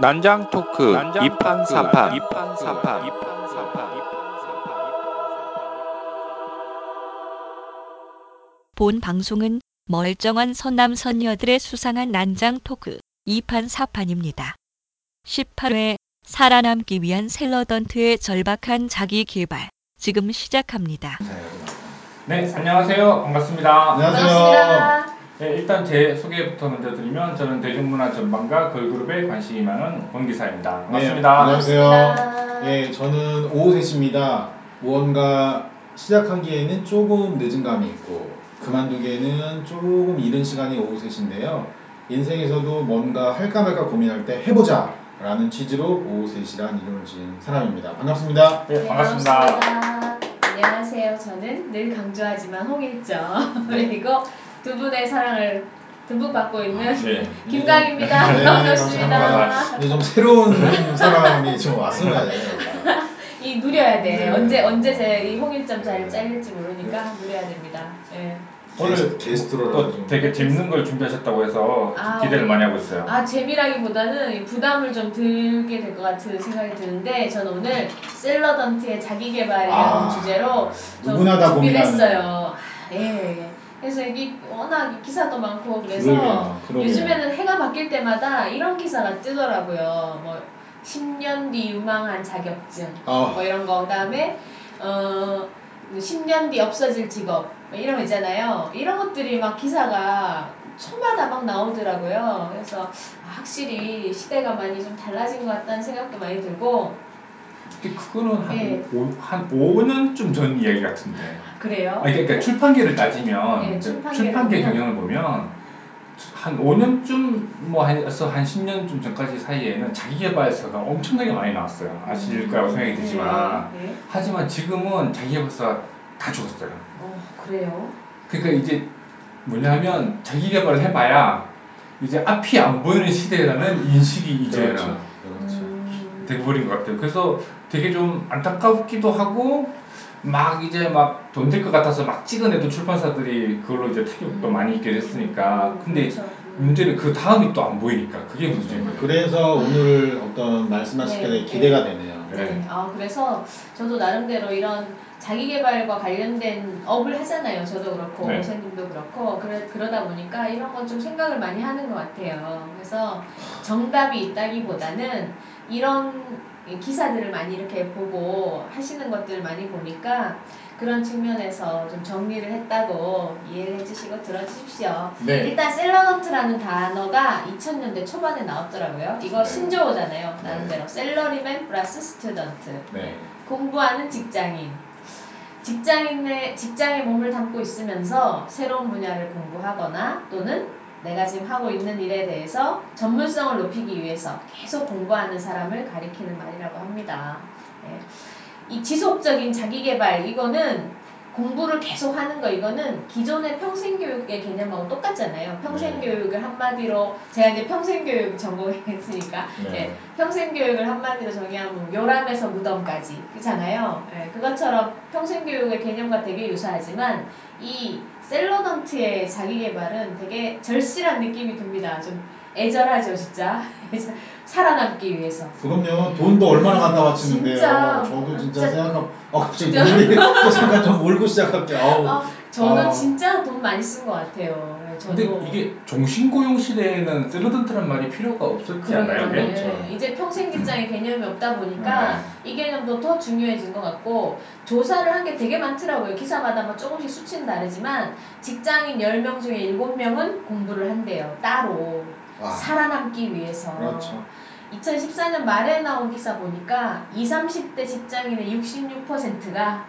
난장 토크 이판 사판 본 방송은 멀쩡한 선남 선녀들의 수상한 난장 토크 2판 4판입니다. 18회 살아남기 위한 셀러던트의 절박한 자기 개발 지금 시작합니다. 네, 안녕하세요. 반갑습니다. 반갑습니다. 네, 일단 제 소개부터 먼저 드리면 저는 대중문화 전반가 걸그룹에 관심이 많은 권기사입니다. 반갑습니다. 네, 안녕하세요. 반갑습니다. 예, 저는 오호셋입니다. 무언가 시작하기에는 조금 늦은 감이 있고 그만두기에는 조금 이른 시간이 오후셋인데요. 인생에서도 뭔가 할까 말까 고민할 때 해보자 라는 취지로 오후셋이란 이름을 지은 사람입니다. 반갑습니다. 네, 반갑습니다. 반갑습니다. 안녕하세요. 저는 늘 강조하지만 홍일점 그리고 두 분의 사랑을 듬뿍 받고 있는 네. 김강입니다. 네, 반갑습니다. 감사합니다. 근데 좀 새로운 사람이 좀 왔으면 해요. 이 누려야 돼. 네. 언제 언제 제 이 홍일점 잘 잘릴지 모르니까 누려야 됩니다. 예. 오늘 게스트로 또 되게 재밌는 걸 준비하셨다고 해서 아, 기대를 많이 하고 있어요. 아 재미라기보다는 이 부담을 좀 들게 될 것 같은 생각이 드는데 저는 오늘 셀러던트의 자기 개발이라는 아, 주제로 좀 누구나 다 준비를 고민하는. 했어요. 아, 예, 예. 그래서 이게 워낙 기사도 많고 그래서 그러게요, 그러게요. 요즘에는 해가 바뀔 때마다 이런 기사가 뜨더라고요. 뭐 10년 뒤 유망한 자격증 아, 뭐 이런 거 그다음에 어 10년 뒤 없어질 직업 뭐 이런 거 있잖아요. 이런 것들이 막 기사가 초마다 막 나오더라고요. 그래서 아, 확실히 시대가 많이 좀 달라진 것 같다는 생각도 많이 들고 근데 그거는 한, 예. 오, 한 5년쯤 전 이야기 같은데. 그래요. 아, 그러니까 출판계를 따지면 네, 그 출판계를 출판계 보면. 경영을 보면 한 5년쯤 뭐 해서 한 10년쯤 전까지 사이에는 자기개발서가 엄청나게 많이 나왔어요. 아실 거라고 생각이 들지만 네, 네. 하지만 지금은 자기개발서가 다 죽었어요. 어 그래요. 그러니까 이제 뭐냐면 자기 개발을 해봐야 이제 앞이 안 보이는 시대라는 인식이 이제는 그렇죠. 그렇죠. 음, 돼버린 것 같아요. 그래서 되게 좀 안타깝기도 하고 막 이제 막 돈 될 것 같아서 막 찍어내도 출판사들이 그걸로 이제 타격도 음. 많이 있게 됐으니까 음, 근데 그렇죠. 음. 문제는 그 다음이 또 안 보이니까 그게 문제인 거예요. 그래서 오늘 어떤 말씀하실 네, 때 기대가 되네요. 네. 네. 아, 그래서 저도 나름대로 이런 자기 개발과 관련된 업을 하잖아요. 저도 그렇고, 네. 오세님도 그렇고, 그래, 그러다 보니까 이런 건 좀 생각을 많이 하는 것 같아요. 그래서 정답이 있다기보다는 이런 기사들을 많이 이렇게 보고 하시는 것들을 많이 보니까 그런 측면에서 좀 정리를 했다고 이해를 해주시고 들어주십시오. 네. 일단 샐러던트라는 단어가 2000년대 초반에 나왔더라고요. 이거 네. 신조어잖아요. 나름대로 샐러리맨 플러스 student. 네. 공부하는 직장인. 직장인의 직장에 몸을 담고 있으면서 새로운 분야를 공부하거나 또는 내가 지금 하고 있는 일에 대해서 전문성을 높이기 위해서 계속 공부하는 사람을 가리키는 말이라고 합니다. 예. 이 지속적인 자기 개발 이거는 공부를 계속 하는 거 이거는 기존의 평생교육의 개념하고 똑같잖아요. 평생교육을 한마디로 제가 이제 평생교육 전공했으니까 네. 예, 평생교육을 한마디로 정의하면 요람에서 무덤까지 그잖아요. 예, 그것처럼 평생교육의 개념과 되게 유사하지만 이 셀러던트의 자기개발은 되게 절실한 느낌이 듭니다. 좀 애절하죠, 진짜. 살아남기 위해서. 그럼요. 돈도 얼마나 갖다 바치는데요. 진짜, 저도 진짜 진짜. 생각하면 어 갑자기 눈물이 또 잠깐 좀 울고 시작할게요. 아우. 아, 저는 아. 진짜 돈 많이 쓴 것 같아요. 예, 저도. 근데 이게 종신고용 시대에는 셀러던트란 말이 필요가 없었지 않나요? 그게? 그렇죠. 예, 이제 평생 직장의 개념이 없다 보니까 네. 이 개념도 더 중요해진 것 같고 조사를 한 게 되게 많더라고요. 기사마다 뭐 조금씩 수치는 다르지만 직장인 10명 중에 7명은 공부를 한대요. 따로 와. 살아남기 위해서. 그렇죠. 2014년 말에 나온 기사 보니까 20, 30대 직장인의 66%가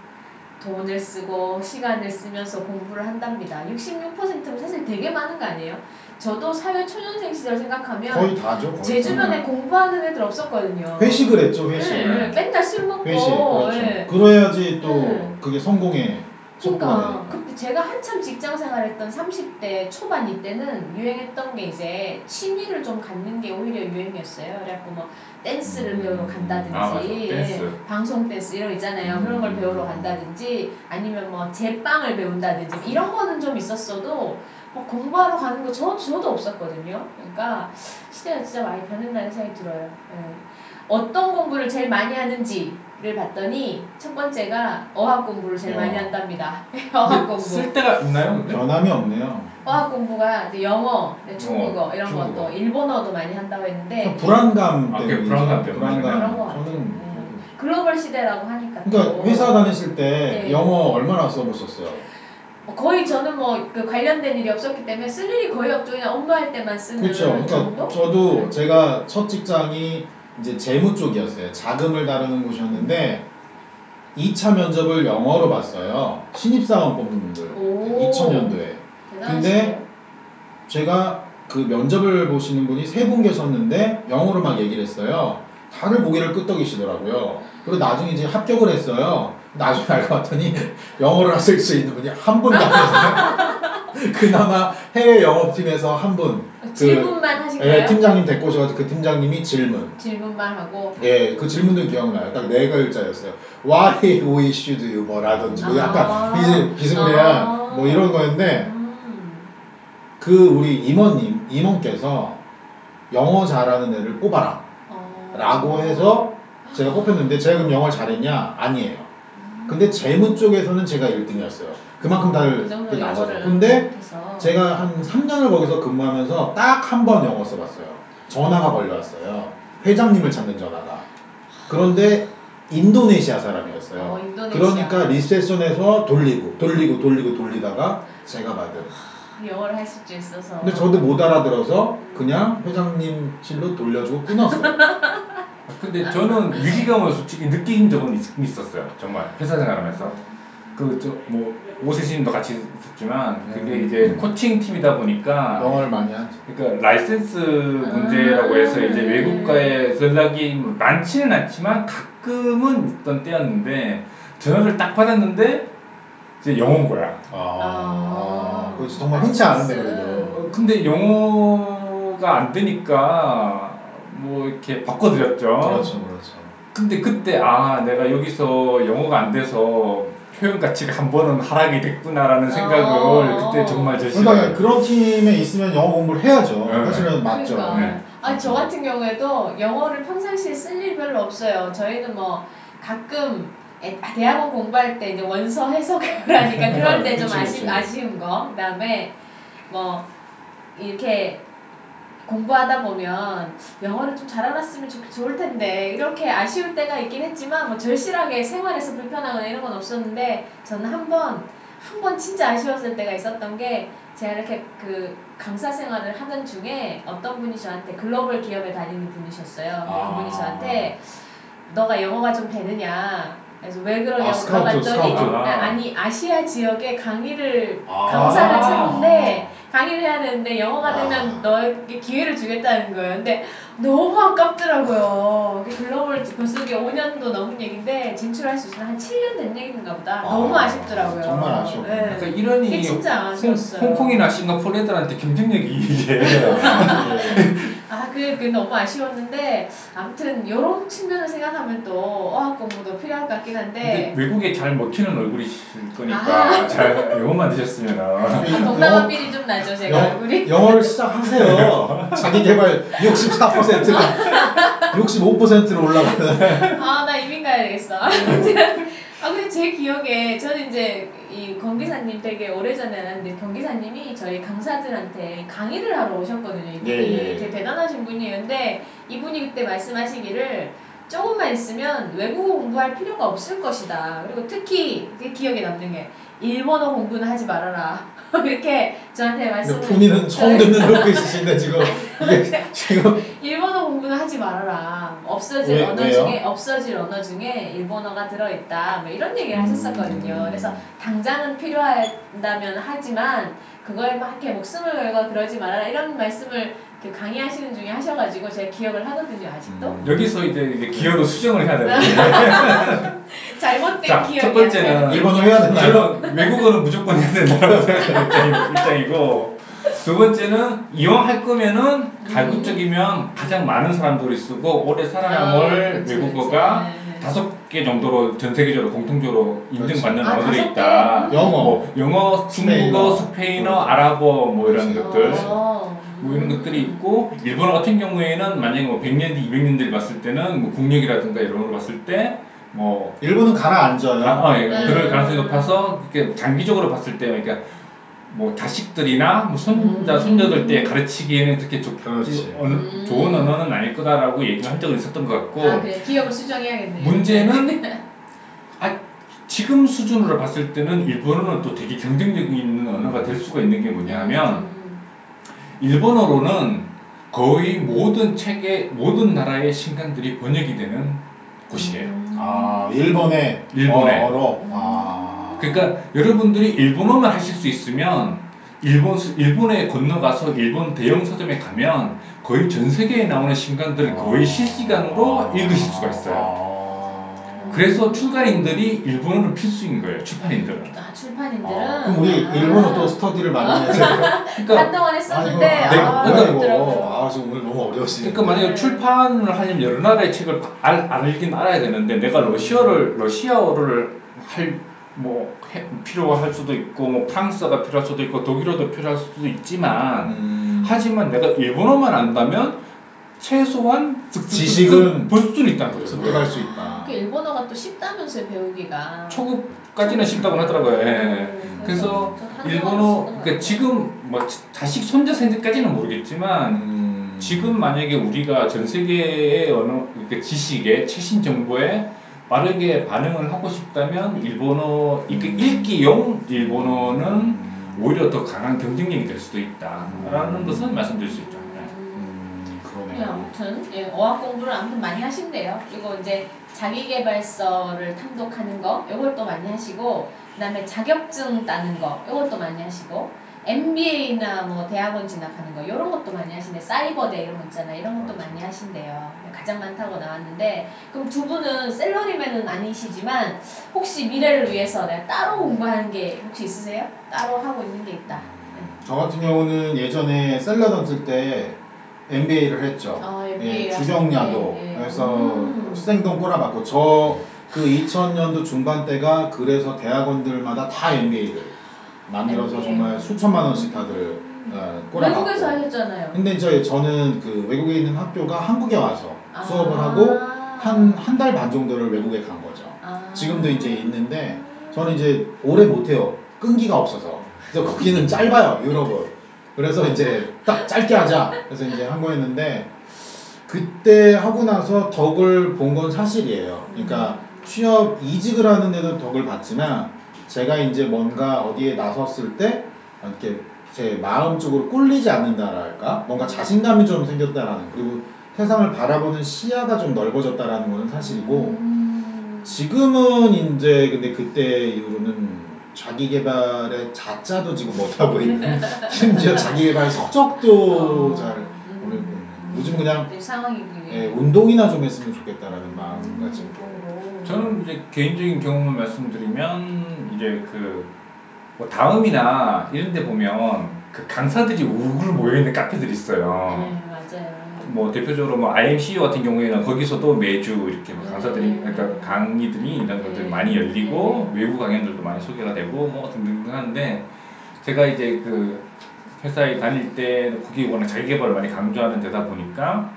돈을 쓰고 시간을 쓰면서 공부를 한답니다. 66%면 사실 되게 많은 거 아니에요? 저도 사회 초년생 시절 생각하면 거의 다죠. 거의 제 다. 주변에 공부하는 애들 없었거든요. 회식을 했죠. 회식. 네, 네. 맨날 술 먹고. 회식. 그렇죠. 예. 그래야지 또 네. 그게 촉구가 그러니까. 그때 제가 한참 직장 생활했던 30대 초반 이때는 유행했던 게 이제 취미를 좀 갖는 게 오히려 유행이었어요. 그래갖고 뭐 댄스를 음. 배우러 간다든지 아, 댄스. 방송 댄스 이런 거 있잖아요. 음. 그런 걸 배우러 간다든지 아니면 뭐 제빵을 배운다든지 이런 거는 좀 있었어도 막 공부하러 가는 거 저, 저도 없었거든요. 그러니까 시대가 진짜 많이 변했다는 생각이 들어요. 예. 어떤 공부를 제일 많이 하는지 를 봤더니 첫 번째가 어학 공부를 제일 영어. 많이 한답니다. 어학 공부. 쓸 데가 있나요, 근데? 변함이 없네요. 어학 공부가 이제 영어, 중국어 이런 중국어. 것도 일본어도 많이 한다고 했는데 불안감 아, 그게 때문이죠. 불안감 때문에. 그런 것 불안감. 같아요. 저는 음. 글로벌 시대라고 하니까 그러니까 또 회사 다니실 때 네. 영어 얼마나 써보셨어요? 어, 거의 저는 뭐 그 관련된 일이 없었기 때문에 쓸 일이 거의 없죠. 그냥 업무할 때만 쓰는 그렇죠. 그러니까 정도? 저도 제가 첫 직장이 이제 재무 쪽이었어요. 자금을 다루는 곳이었는데 2차 면접을 영어로 봤어요. 신입사원 뽑는 분들. 오. 2000년도에. 대단하시네요. 제가 그 면접을 보시는 분이 세 분 계셨는데 영어로 막 얘기를 했어요. 다들 고개를 끄덕이시더라고요. 그리고 나중에 이제 합격을 했어요. 나중에 알고 봤더니 영어를 하실 수 있는 분이 한 분도 안 계세요. 그나마 해외 영업팀에서 한 분. 그, 질문만 하신 예? 팀장님 데리고 오셔가지고 그 팀장님이 질문. 질문만 하고 예, 그 질문도 기억나요. 딱 네 글자였어요. Why we should you 뭐라든지 뭐 약간 아. 비스, 비스무리한 아. 뭐 이런 거였는데 음. 그 우리 임원님, 임원께서 영어 잘하는 애를 뽑아라. 어. 라고 해서 제가 뽑혔는데 제가 그럼 영어를 잘했냐? 아니에요. 음. 근데 재무 쪽에서는 제가 1등이었어요. 그만큼 다들 그 낮아서. 영어를 근데. 제가 한 3년을 거기서 근무하면서 딱 한 번 영어 써봤어요. 전화가 걸려왔어요. 회장님을 찾는 전화가. 그런데 인도네시아 사람이었어요. 어, 인도네시아. 그러니까 리셉션에서 돌리고 돌리고 돌리고 돌리다가 제가 받은. 영어를 하실 줄 있어서. 근데 저도 못 알아들어서 그냥 회장님 실로 돌려주고 끊었어요. 아, 근데 저는 위기감을 솔직히 느낀 적은 있, 있었어요. 정말 회사 생활하면서 그저뭐 오세신도 같이 있었지만 그게 음. 이제 코칭 팀이다 보니까 영어를 많이 하죠. 그러니까 라이선스 문제라고 해서 이제 아. 외국과의 연락이 뭐 많지는 않지만 가끔은 있던 때였는데 전화를 딱 받았는데 이제 영어인 거야. 아. 그렇지 정말 흔치 않은데 그래도. 어, 근데 영어가 안 되니까 뭐 이렇게 바꿔드렸죠. 그렇죠, 그렇죠. 근데 그때 아 내가 여기서 영어가 안 돼서 표현 가치가 한 번은 하락이 됐구나라는 생각을 어. 그때 정말 그러니까 절실하게 그런 팀에 있으면 영어 공부를 해야죠. 네. 사실은 맞죠. 그러니까. 네. 아, 저 같은 경우에도 영어를 평상시에 쓸 일 별로 없어요. 저희는 뭐 가끔 애- 아, 대학원 공부할 때 이제 원서 해석을 하니까 그럴 때 좀 아쉬. 아쉬운 거. 그 다음에 뭐 이렇게 공부하다 보면 영어를 좀 잘 알았으면 좋, 좋을 텐데 이렇게 아쉬울 때가 있긴 했지만 뭐 절실하게 생활에서 불편하거나 이런 건 없었는데 저는 한번 한 번 진짜 아쉬웠을 때가 있었던 게 제가 이렇게 그 강사 생활을 하던 중에 어떤 분이 저한테 글로벌 기업에 다니는 분이셨어요. 아. 그분이 저한테 너가 영어가 좀 되느냐. 그래서 왜 그러냐고 아, 스카우트, 물어봤더니 스카우트. 아. 아니 아시아 지역에 강의를 아. 강사를 찾는데 강의를 해야 되는데 영어가 아. 되면 너에게 기회를 주겠다는 거예요. 근데 너무 아깝더라고요. 그 글로벌 벌써 이게 5년도 넘은 얘기인데 진출할 수 있으면 한 7년 된 얘기인가 보다. 너무 아, 아쉽더라고요. 정말 아쉬웠군요. 네. 그러니까 이러니 진짜 홍, 아쉬웠어요. 홍콩이나 싱가포르 애들한테 경쟁력이 이게 예. 아, 그, 그 너무 아쉬웠는데 아무튼 이런 측면을 생각하면 또 어학 공부도 필요할 것 같긴 한데 외국에 잘 먹히는 얼굴이실 거니까 잘 영어만 되셨으면은 아, 동남아 삘이 좀 나죠 제가 얼굴이. 영어를 시작하세요. 자기 개발 64%가 65%로 올라가는. 아, 나 이민 가야 되겠어. 아, 근데 제 기억에, 저는 이제, 이 권기사님 되게 오래전에 알았는데, 권기사님이 저희 강사들한테 강의를 하러 오셨거든요, 이분이. 예, 예. 되게 대단하신 분이에요. 근데 이분이 그때 말씀하시기를, 조금만 있으면 외국어 공부할 필요가 없을 것이다. 그리고 특히, 기억에 남는 게, 일본어 공부는 하지 말아라. 이렇게 저한테 말씀을. 본인은 처음 듣는 눈빛이신데 지금 이게 지금 일본어 공부는 하지 말아라. 없어질 왜- 언어 왜요? 중에 없어질 언어 중에 일본어가 들어있다. 뭐 이런 얘기를 음. 하셨었거든요. 그래서 당장은 필요하다면 하지만 그거에 막 이렇게 목숨을 걸고 그러지 말아라. 이런 말씀을 그 강의하시는 중에 하셔가지고 제가 기억을 하거든요. 아직도 음. 여기서 이제 이제 기여로 수정을 해야 되는데 잘못된 자, 기억이 첫 번째는 일본어 해야 되나요? 저는 외국어는 무조건 해야 된다고 생각하는 입장이- 입장이고 두 번째는 이왕할 거면은 쪽이면 가장 많은 사람들이 쓰고 오래 살아남을 아, 그치, 외국어가 그치. 네. 다섯 개 정도로 전 세계적으로 공통적으로 인정받는 그렇지. 아, 언어들이 다섯 있다. 개? 영어. 뭐 영어, 중국어, 스페인어, 스페인어, 그렇죠. 아랍어 뭐 이런 그렇지. 것들. 어, 뭐 이런 음. 것들이 있고 일본어 같은 경우에는 만약에 뭐 100년 뒤, 200년 뒤를 봤을 때는 뭐 국력이라든가 이런 걸 봤을 때 뭐 일본은 가라앉아요. 아, 어, 예, 네. 그럴 가능성이 높아서 이렇게 장기적으로 봤을 때 그러니까 뭐 자식들이나 뭐 손자 음. 손녀들 때 가르치기에는 그렇게 좋, 그렇지. 언어, 음. 좋은 언어는 아닐 거다라고 얘기를 한 적은 있었던 것 같고 아 그래 기억을 수정해야겠네. 문제는 아, 지금 수준으로 봤을 때는 일본어는 또 되게 경쟁력이 있는 언어가 될 수가 있는 게 뭐냐면 음, 일본어로는 거의 모든 책의 모든 나라의 신간들이 번역이 되는 곳이에요. 음. 아 일본의 일본의. 어로. 아. 그러니까 여러분들이 일본어만 하실 수 있으면 일본 수- 일본에 건너가서 일본 대형 서점에 가면 거의 전 세계에 나오는 신간들을 거의 실시간으로 읽으실 수가 있어요. 아. 그래서 출간인들이 일본어는 필수인 거예요. 출판인들은. 아 출판인들은 아, 그럼 우리 아. 일본어 또 스터디를 많이 해야 돼요. 그러니까 한동안 아, 했었는데 이거, 네, 아, 그러니까 어렵더라고요. 아, 지금 오늘 너무 어려우시네. 그러니까 만약에 네. 출판을 하려면 여러 나라의 책을 알, 알긴 알아야 되는데 내가 러시아를 러시아어를 할 뭐 필요할 수도 있고 뭐 프랑스어가 필요할 수도 있고 독일어도 필요할 수도 있지만 음. 하지만 내가 일본어만 안다면 최소한 지식은 볼 수는 있다는 거죠. 습득할 수 있다. 그 일본어가 또 쉽다면서요 배우기가. 초급까지는 쉽다고 하더라고요. 예. 음, 그래서 일본어 그러니까. 지금 뭐 자식 손자 세대까지는 모르겠지만 음. 지금 만약에 우리가 전 세계의 언어, 그러니까 지식에 최신 정보에 빠르게 반응을 하고 싶다면 일본어. 읽기용 일본어는 음. 오히려 더 강한 경쟁력이 될 수도 있다라는 음. 것은 말씀드릴 수 있죠. 네. 음. 음, 네, 그러네요. 아무튼 예, 어학 공부를 아무튼 많이 하신대요. 그리고 이제 자기개발서를 탐독하는 거, 이것도 많이 하시고, 그다음에 자격증 따는 거, 이것도 많이 하시고, MBA나 뭐 대학원 진학하는 거, 이런 것도 많이 하시네. 사이버대 이런 거 있잖아요. 이런 것도. 많이 하신대요. 가장 많다고 나왔는데, 그럼 두 분은 셀러리맨은 아니시지만 혹시 미래를 위해서 내가 따로 공부하는 게 혹시 있으세요? 따로 하고 있는 게 있다. 네. 저 같은 경우는 예전에 셀러던 쓸때 MBA를 했죠. 아, MBA 예, 주경야도 때, 예. 해서 음. 생돈 꼬라박고 저 그 2000년도 중반 때가 그래서 대학원들마다 다 MBA를 만들어서 MBA. 정말 수천만 원씩 다들 어, 꼬라박고 외국에서 하셨잖아요. 근데 이제 저는 그 외국에 있는 학교가 한국에 와서 아. 수업을 하고 한 한 달 반 정도를 외국에 간 거죠. 아. 지금도 이제 있는데 저는 이제 오래 못 해요. 끈기가 없어서. 그래서 거기는 짧아요. 유럽은. 그래서 이제 딱 짧게 하자. 그래서 이제 한 거였는데 그때 하고 나서 덕을 본 건 사실이에요. 그러니까 취업 이직을 하는 데도 덕을 봤지만 제가 이제 뭔가 어디에 나섰을 때 이렇게 제 마음적으로 꿀리지 않는다랄까 뭔가 자신감이 좀 생겼다라는 그리고 세상을 바라보는 시야가 좀 넓어졌다라는 것은 사실이고 음. 지금은 이제 근데 그때 이후로는 자기 개발의 자자도 지금 못하고 있는 심지어 자기 개발 서적도 어. 잘 있는 요즘 그냥 네, 예. 운동이나 좀 했으면 좋겠다라는 운동으로. 저는 이제 개인적인 경험을 말씀드리면 이제 그 뭐 다음이나 이런 데 보면 그 강사들이 우르르 모여있는 카페들이 있어요. 네, 맞아요. 뭐 대표적으로 뭐 IMCU 같은 경우에는 거기서도 매주 이렇게 뭐 강사들이 음. 그러니까 강의들이 이런 것들이 네. 많이 열리고 네. 외부 강연들도 많이 소개가 되고 뭐 등등등 하는데 제가 이제 그 회사에 다닐 때 거기 워낙 자기 개발을 많이 강조하는 데다 보니까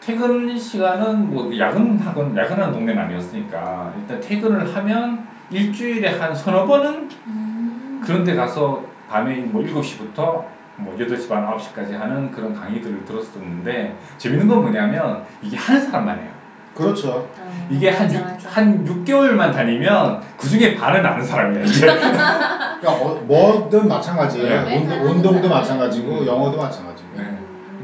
퇴근 시간은 뭐 야근하건 야근하는 동네는 아니었으니까 일단 퇴근을 하면 일주일에 한 서너 번은 음. 그런 데 가서 밤에 뭐 7시부터 뭐 8시 반 9시까지 하는 그런 강의들을 들었었는데 재밌는 건 뭐냐면 이게 하는 사람만 해요. 그렇죠. 어, 이게 한, 맞아, 육, 맞아. 한 6개월만 다니면 그 중에 반은 아는 사람이야 이게. 그러니까 어, 뭐든 마찬가지예요. 네, 운동, 운동도 마찬가지고 음. 영어도 마찬가지고. 네.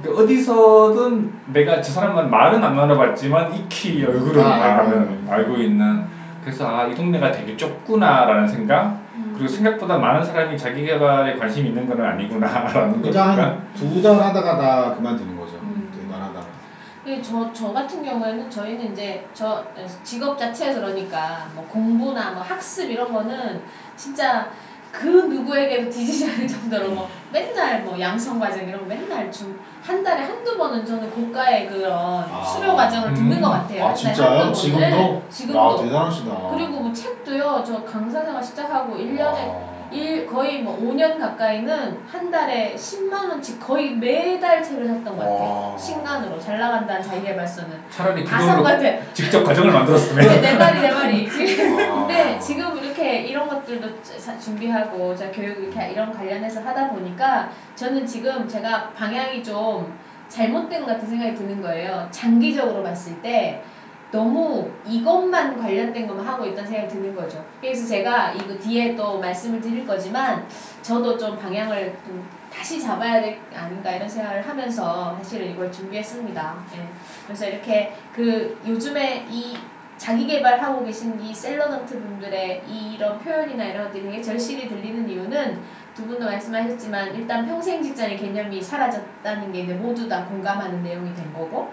음. 그러니까 어디서든 내가 저 사람만 말은 안 나눠봤지만 익히 얼굴은 아, 음. 알고 있는 그래서 아 이 동네가 되게 좁구나라는 생각 음. 그리고 생각보다 많은 사람이 자기 개발에 관심이 있는 건 아니구나라는 그러니까 거니까 한두달 하다가 다 그만두는 거죠. 음. 두달 하다가. 예, 저, 저 같은 경우에는 저희는 이제 저 직업 자체에서 그러니까 뭐 공부나 뭐 학습 이런 거는 진짜 그 누구에게도 뒤지지 않을 정도로 뭐 맨날 뭐 양성 과정 이런 거 맨날 좀한 달에 한두 번은 저는 고가의 그런 아. 수료 과정을 듣는 음. 것 같아요. 아 진짜요? 지금도? 네, 야 지금도. 대단하시다. 그리고 뭐 책도요. 저 강사 생활 시작하고 1년에 와. 일, 거의 뭐 5년 가까이는 한 달에 10만 원씩 거의 매달 책을 샀던 것 같아요. 와. 신간으로 잘 나간다는 자기계발서는 차라리 다산것 그걸로 같아. 직접 과정을 만들었으면 네, 내 말이 내 말이. 자- 준비하고 자 교육 이렇게 이런 관련해서 하다 보니까 저는 지금 제가 방향이 좀 잘못된 것 같은 생각이 드는 거예요. 장기적으로 봤을 때 너무 이것만 관련된 것만 하고 있다는 생각이 드는 거죠. 그래서 제가 이거 뒤에 또 말씀을 드릴 거지만 저도 좀 방향을 좀 다시 잡아야 될게 아닌가 이런 생각을 하면서 사실은 이걸 준비했습니다. 예. 그래서 이렇게 그 요즘에 이 자기 개발하고 계신 이 셀러던트 분들의 이런 표현이나 이런 것들이 되게 절실히 들리는 이유는 두 분도 말씀하셨지만 일단 평생 직장의 개념이 사라졌다는 게 이제 모두 다 공감하는 내용이 된 거고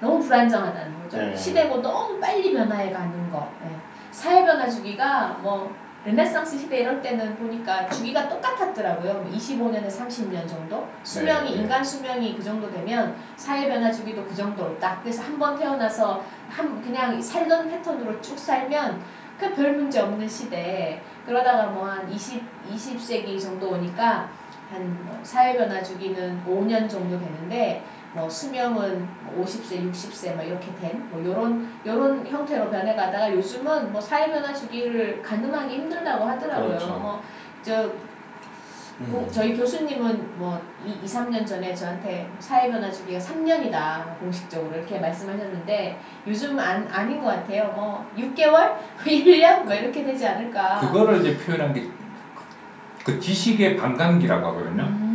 너무 불안정하다는 거죠. 네. 시대고 너무 빨리 변화해 가는 거. 예. 사회 변화 주기가 뭐 르네상스 시대 이럴 때는 보니까 주기가 똑같았더라고요. 뭐 25년에 30년 정도. 수명이 네, 네. 인간 수명이 그 정도 되면 사회 변화 주기도 그 정도로 딱. 그래서 한 번 태어나서 한 그냥 살던 패턴으로 쭉 살면 그 별 문제 없는 시대. 그러다가 뭐 한 20, 20세기 정도 오니까 한뭐 사회 변화 주기는 5년 정도 되는데 뭐 수명은 뭐 50세, 60세 뭐 이렇게 된뭐 요런 요런 형태로 변해 가다가 요즘은 뭐 사회 변화 주기를 가늠하기 힘들다고 하더라고요. 그렇죠. 뭐저 음. 고- 저희 교수님은 뭐 2, 2, 3년 전에 저한테 사회 변화 주기가 3년이다 공식적으로 이렇게 말씀하셨는데 요즘 안, 아닌 것 같아요. 뭐 6개월, 1년 뭐 이렇게 되지 않을까. 그거를 이제 표현한 게 그 지식의 반감기라고 하거든요. 음.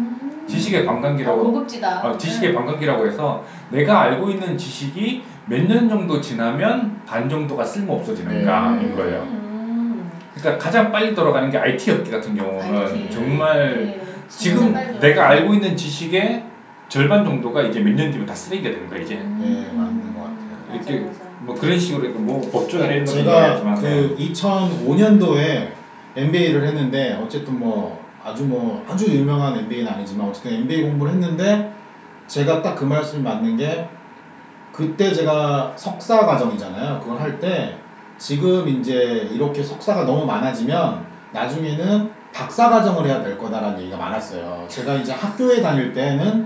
지식의 어, 반감기라고 고급지다. 어, 지식의 네. 반감기라고 해서 내가 알고 있는 지식이 몇 년 정도 지나면 반 정도가 쓸모 없어지는가인 음, 거예요. 음. 그러니까 가장 빨리 돌아가는 게 IT 업계 같은 경우는 IT. 정말 네, 지금 내가. 알고 있는 지식의 절반 정도가 이제 몇 년 뒤면 다 쓰레기가 되는 거야 이제. 네, 맞는 것 같아요. 음, 이렇게 맞아, 맞아. 뭐 그런 식으로 이렇게 뭐 법조계나 이런 것도 제가 그 네. 2005년도에 MBA를 했는데 어쨌든 뭐 아주 뭐 아주 유명한 MBA는 아니지만 어쨌든 MBA 공부를 했는데 제가 딱 그 말씀이 맞는 게 그때 제가 석사 과정이잖아요. 그걸 할 때 지금 이제 이렇게 석사가 너무 많아지면 나중에는 박사 과정을 해야 될 거다라는 얘기가 많았어요. 제가 이제 학교에 다닐 때는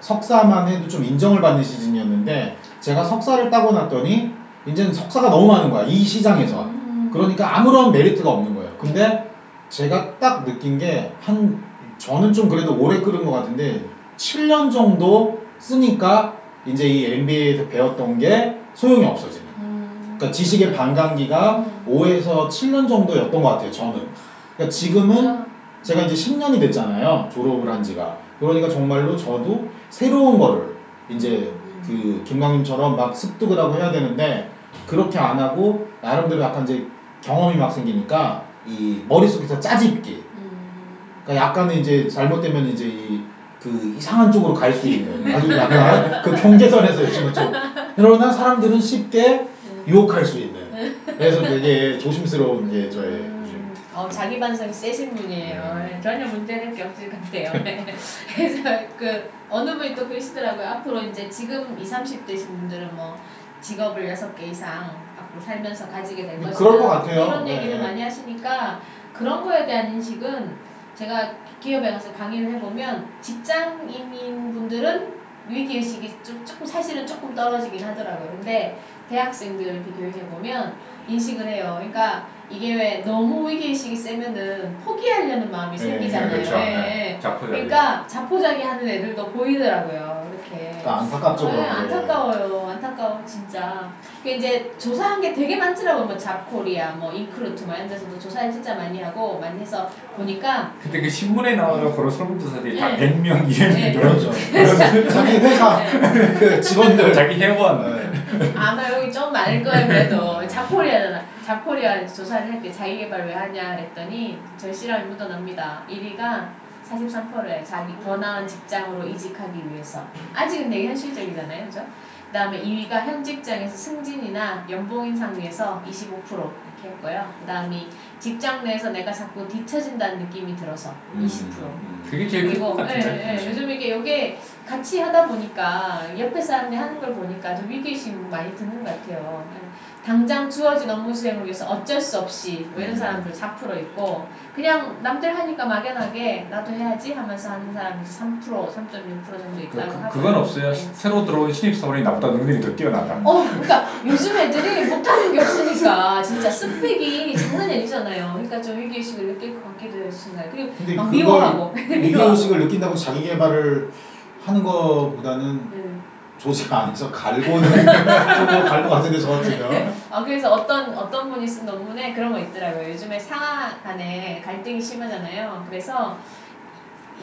석사만 해도 좀 인정을 받는 시즌이었는데 제가 석사를 따고 났더니 이제는 석사가 너무 많은 거야. 이 시장에서. 음. 그러니까 아무런 메리트가 없는 거예요. 근데 제가 딱 느낀 게 한 저는 좀 그래도 오래 끌은 것 같은데 7년 정도 쓰니까 이제 이 MBA에서 배웠던 게 소용이 없어지는. 음. 그러니까 지식의 반감기가 음. 5에서 7년 정도였던 것 같아요. 저는. 그러니까 지금은 진짜. 제가 이제 10년이 됐잖아요. 졸업을 한 지가. 그러니까 정말로 저도 새로운 거를 이제 음. 그 김강림처럼 막 습득을 하고 해야 되는데 그렇게 안 하고 나름대로 약간 이제 경험이 막 생기니까 이 머릿속에서 짜집기. 음. 그러니까 약간은 이제 잘못되면 이제 이 그 이상한 쪽으로 갈 수 있는 아주 약간 그 경계선에서 요즘 것처럼 그러나 사람들은 쉽게 유혹할 수 있는 그래서 되게 조심스러운 게 저의 음, 어, 자기 반성이 세신 분이에요. 네. 네, 전혀 문제될 게 없을 것 같아요. 네. 그래서 그 어느 분이 또 그러시더라고요. 앞으로 이제 지금 20, 30대신 분들은 뭐 직업을 6개 이상 앞으로 살면서 가지게 될 것이다. 그럴 것 같아요. 뭐 이런 얘기를 네. 많이 하시니까 그런 거에 대한 인식은 제가 기업에 가서 강의를 해보면 직장인인 분들은 위기의식이 좀, 조금 사실은 조금 떨어지긴 하더라고요. 근데 대학생들 비교해보면 인식을 해요. 그러니까 이게 왜 너무 위기의식이 세면은 포기하려는 마음이 네, 생기잖아요. 그렇죠. 예, 네. 예. 자포자기. 그러니까 자포자기 하는 애들도 보이더라고요. 이렇게. 그러니까 안타깝죠 네, 그런 게 안타까워요. 안타까워 진짜. 그 이제 조사한 게 되게 많더라고요. 뭐 잡코리아, 뭐 인크루트 뭐 이런 데서도 조사를 진짜 많이 하고 많이 해서 보니까 근데 그 신문에 나오는 그런 설문조사들이 다 네. 100명, 200명 네. 그런 그렇죠 자기 회사 그 직원들 자기 회원 네. 아마 여기 좀 많을 거예요 그래도 자코리아잖아 자코리아 조사를 할 때 자기개발 왜 하냐 그랬더니 절실함이 묻어납니다 1위가 43%에 자기 더 나은 직장으로 이직하기 위해서 아직은 되게 현실적이잖아요 그죠 그 다음에 2위가 현 직장에서 승진이나 연봉 인상 위해서 25% 이렇게 했고요. 그 다음이 직장 내에서 내가 자꾸 뒤처진다는 느낌이 들어서 20%. 음. 그게 제일 그리고 예, 같은데. 예, 요즘 이게 요게 같이 하다 보니까 옆에 사람들이 하는 걸 보니까 좀 위기의식 많이 드는 것 같아요. 예. 당장 주어진 업무 수행을 위해서 어쩔 수 없이 뭐 이런 음. 사람들 4% 있고 그냥 남들 하니까 막연하게 나도 해야지 하면서 하는 사람이 3% 3.6% 정도 그, 있다고 그, 하고요. 그건 없어요. 네. 새로 들어온 신입사원이 나보다 능력이 더 뛰어나다. 어, 그러니까 요즘 애들이 못하는 게 없으니까 진짜 스펙이 장난이 아니잖아요. 그러니까 좀 위기의식을 느낄 것 같기도 해요. 그리고 근데 막 미워하고. 위기의식을 느낀다고 자기 개발을 하는 것보다는 음. 조직 안에서 갈고는 쪽으로 갈것 같은데 저 같으면 아, 그래서 어떤, 어떤 분이 쓴 논문에 그런 거 있더라고요. 요즘에 상하 간에 갈등이 심하잖아요. 그래서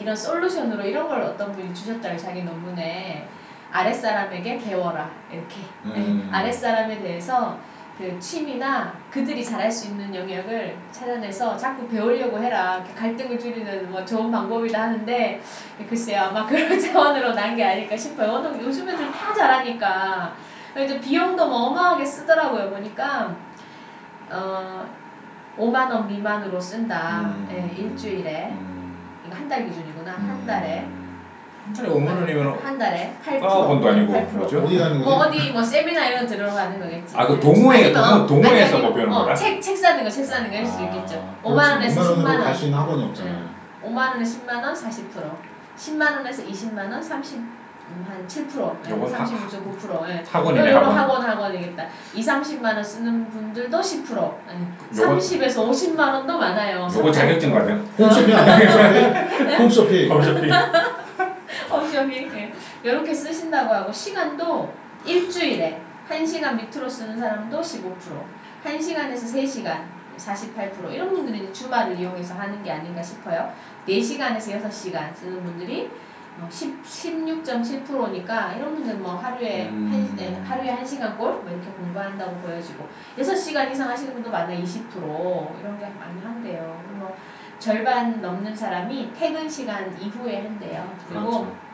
이런 솔루션으로 이런 걸 어떤 분이 주셨더라고요. 자기 논문에. 아랫사람에게 배워라. 이렇게. 음. 아랫사람에 대해서 그 취미나 그들이 잘할 수 있는 영역을 찾아내서 자꾸 배우려고 해라. 갈등을 줄이는 뭐 좋은 방법이다 하는데 글쎄요. 아마 그런 차원으로 난 게 아닐까 싶어요. 워낙 요즘 애들 다 잘하니까. 이제 비용도 뭐 어마하게 쓰더라고요. 보니까 어 5만 원 미만으로 쓴다. 음. 예, 일주일에. 음. 이거 한 달 기준이구나. 한 달에. 한 달에 5만 원이면 한 달에 8%. 과학원도 아니고 8%. 뭐죠? 어디 가는 거지? 뭐 어디 뭐 세미나 이런 거 들어가는 거겠지. 아, 그 동호회, 아니면, 동호- 동호회에서 아니, 아니, 뭐 배우는 어, 거라? 책, 책 사는 거, 책 사는 거 할수 있겠죠. 아, 5만 그렇지. 원에서 5만 10만 원으로 원. 갈수 있는 학원이 없잖아요. 5만 원에 10만 원 40%. 10만 원에서 20만 원 30. 음, 한 7%, 예, 요건 하- 36.9%. 예. 학원이네, 요런 학원. 학원 학원이겠다. 2, 30만 원 쓰는 분들도 10%. 예. 요건- 30에서 50만 원도 많아요. 요거 자격증 받아요. 홈쇼핑 아니에요? 홈쇼핑? 홈쇼핑. 홈쇼핑. 홈쇼핑. 예. 이렇게 쓰신다고 하고 시간도 일주일에 1시간 밑으로 쓰는 사람도 15%, 1시간에서 3시간 48% 이런 분들이 이제 주말을 이용해서 하는 게 아닌가 싶어요. 4시간에서 6시간 쓰는 분들이 어, 10, 16.7%니까 이런 분들 뭐 하루에 음. 한 예, 하루에 1시간 꼴뭐 이렇게 공부한다고 보여지고 6시간 이상 하시는 분도 많아요. 20% 이런 게 많이 한대요. 뭐 절반 넘는 사람이 퇴근 시간 이후에 한대요. 그리고 그렇죠.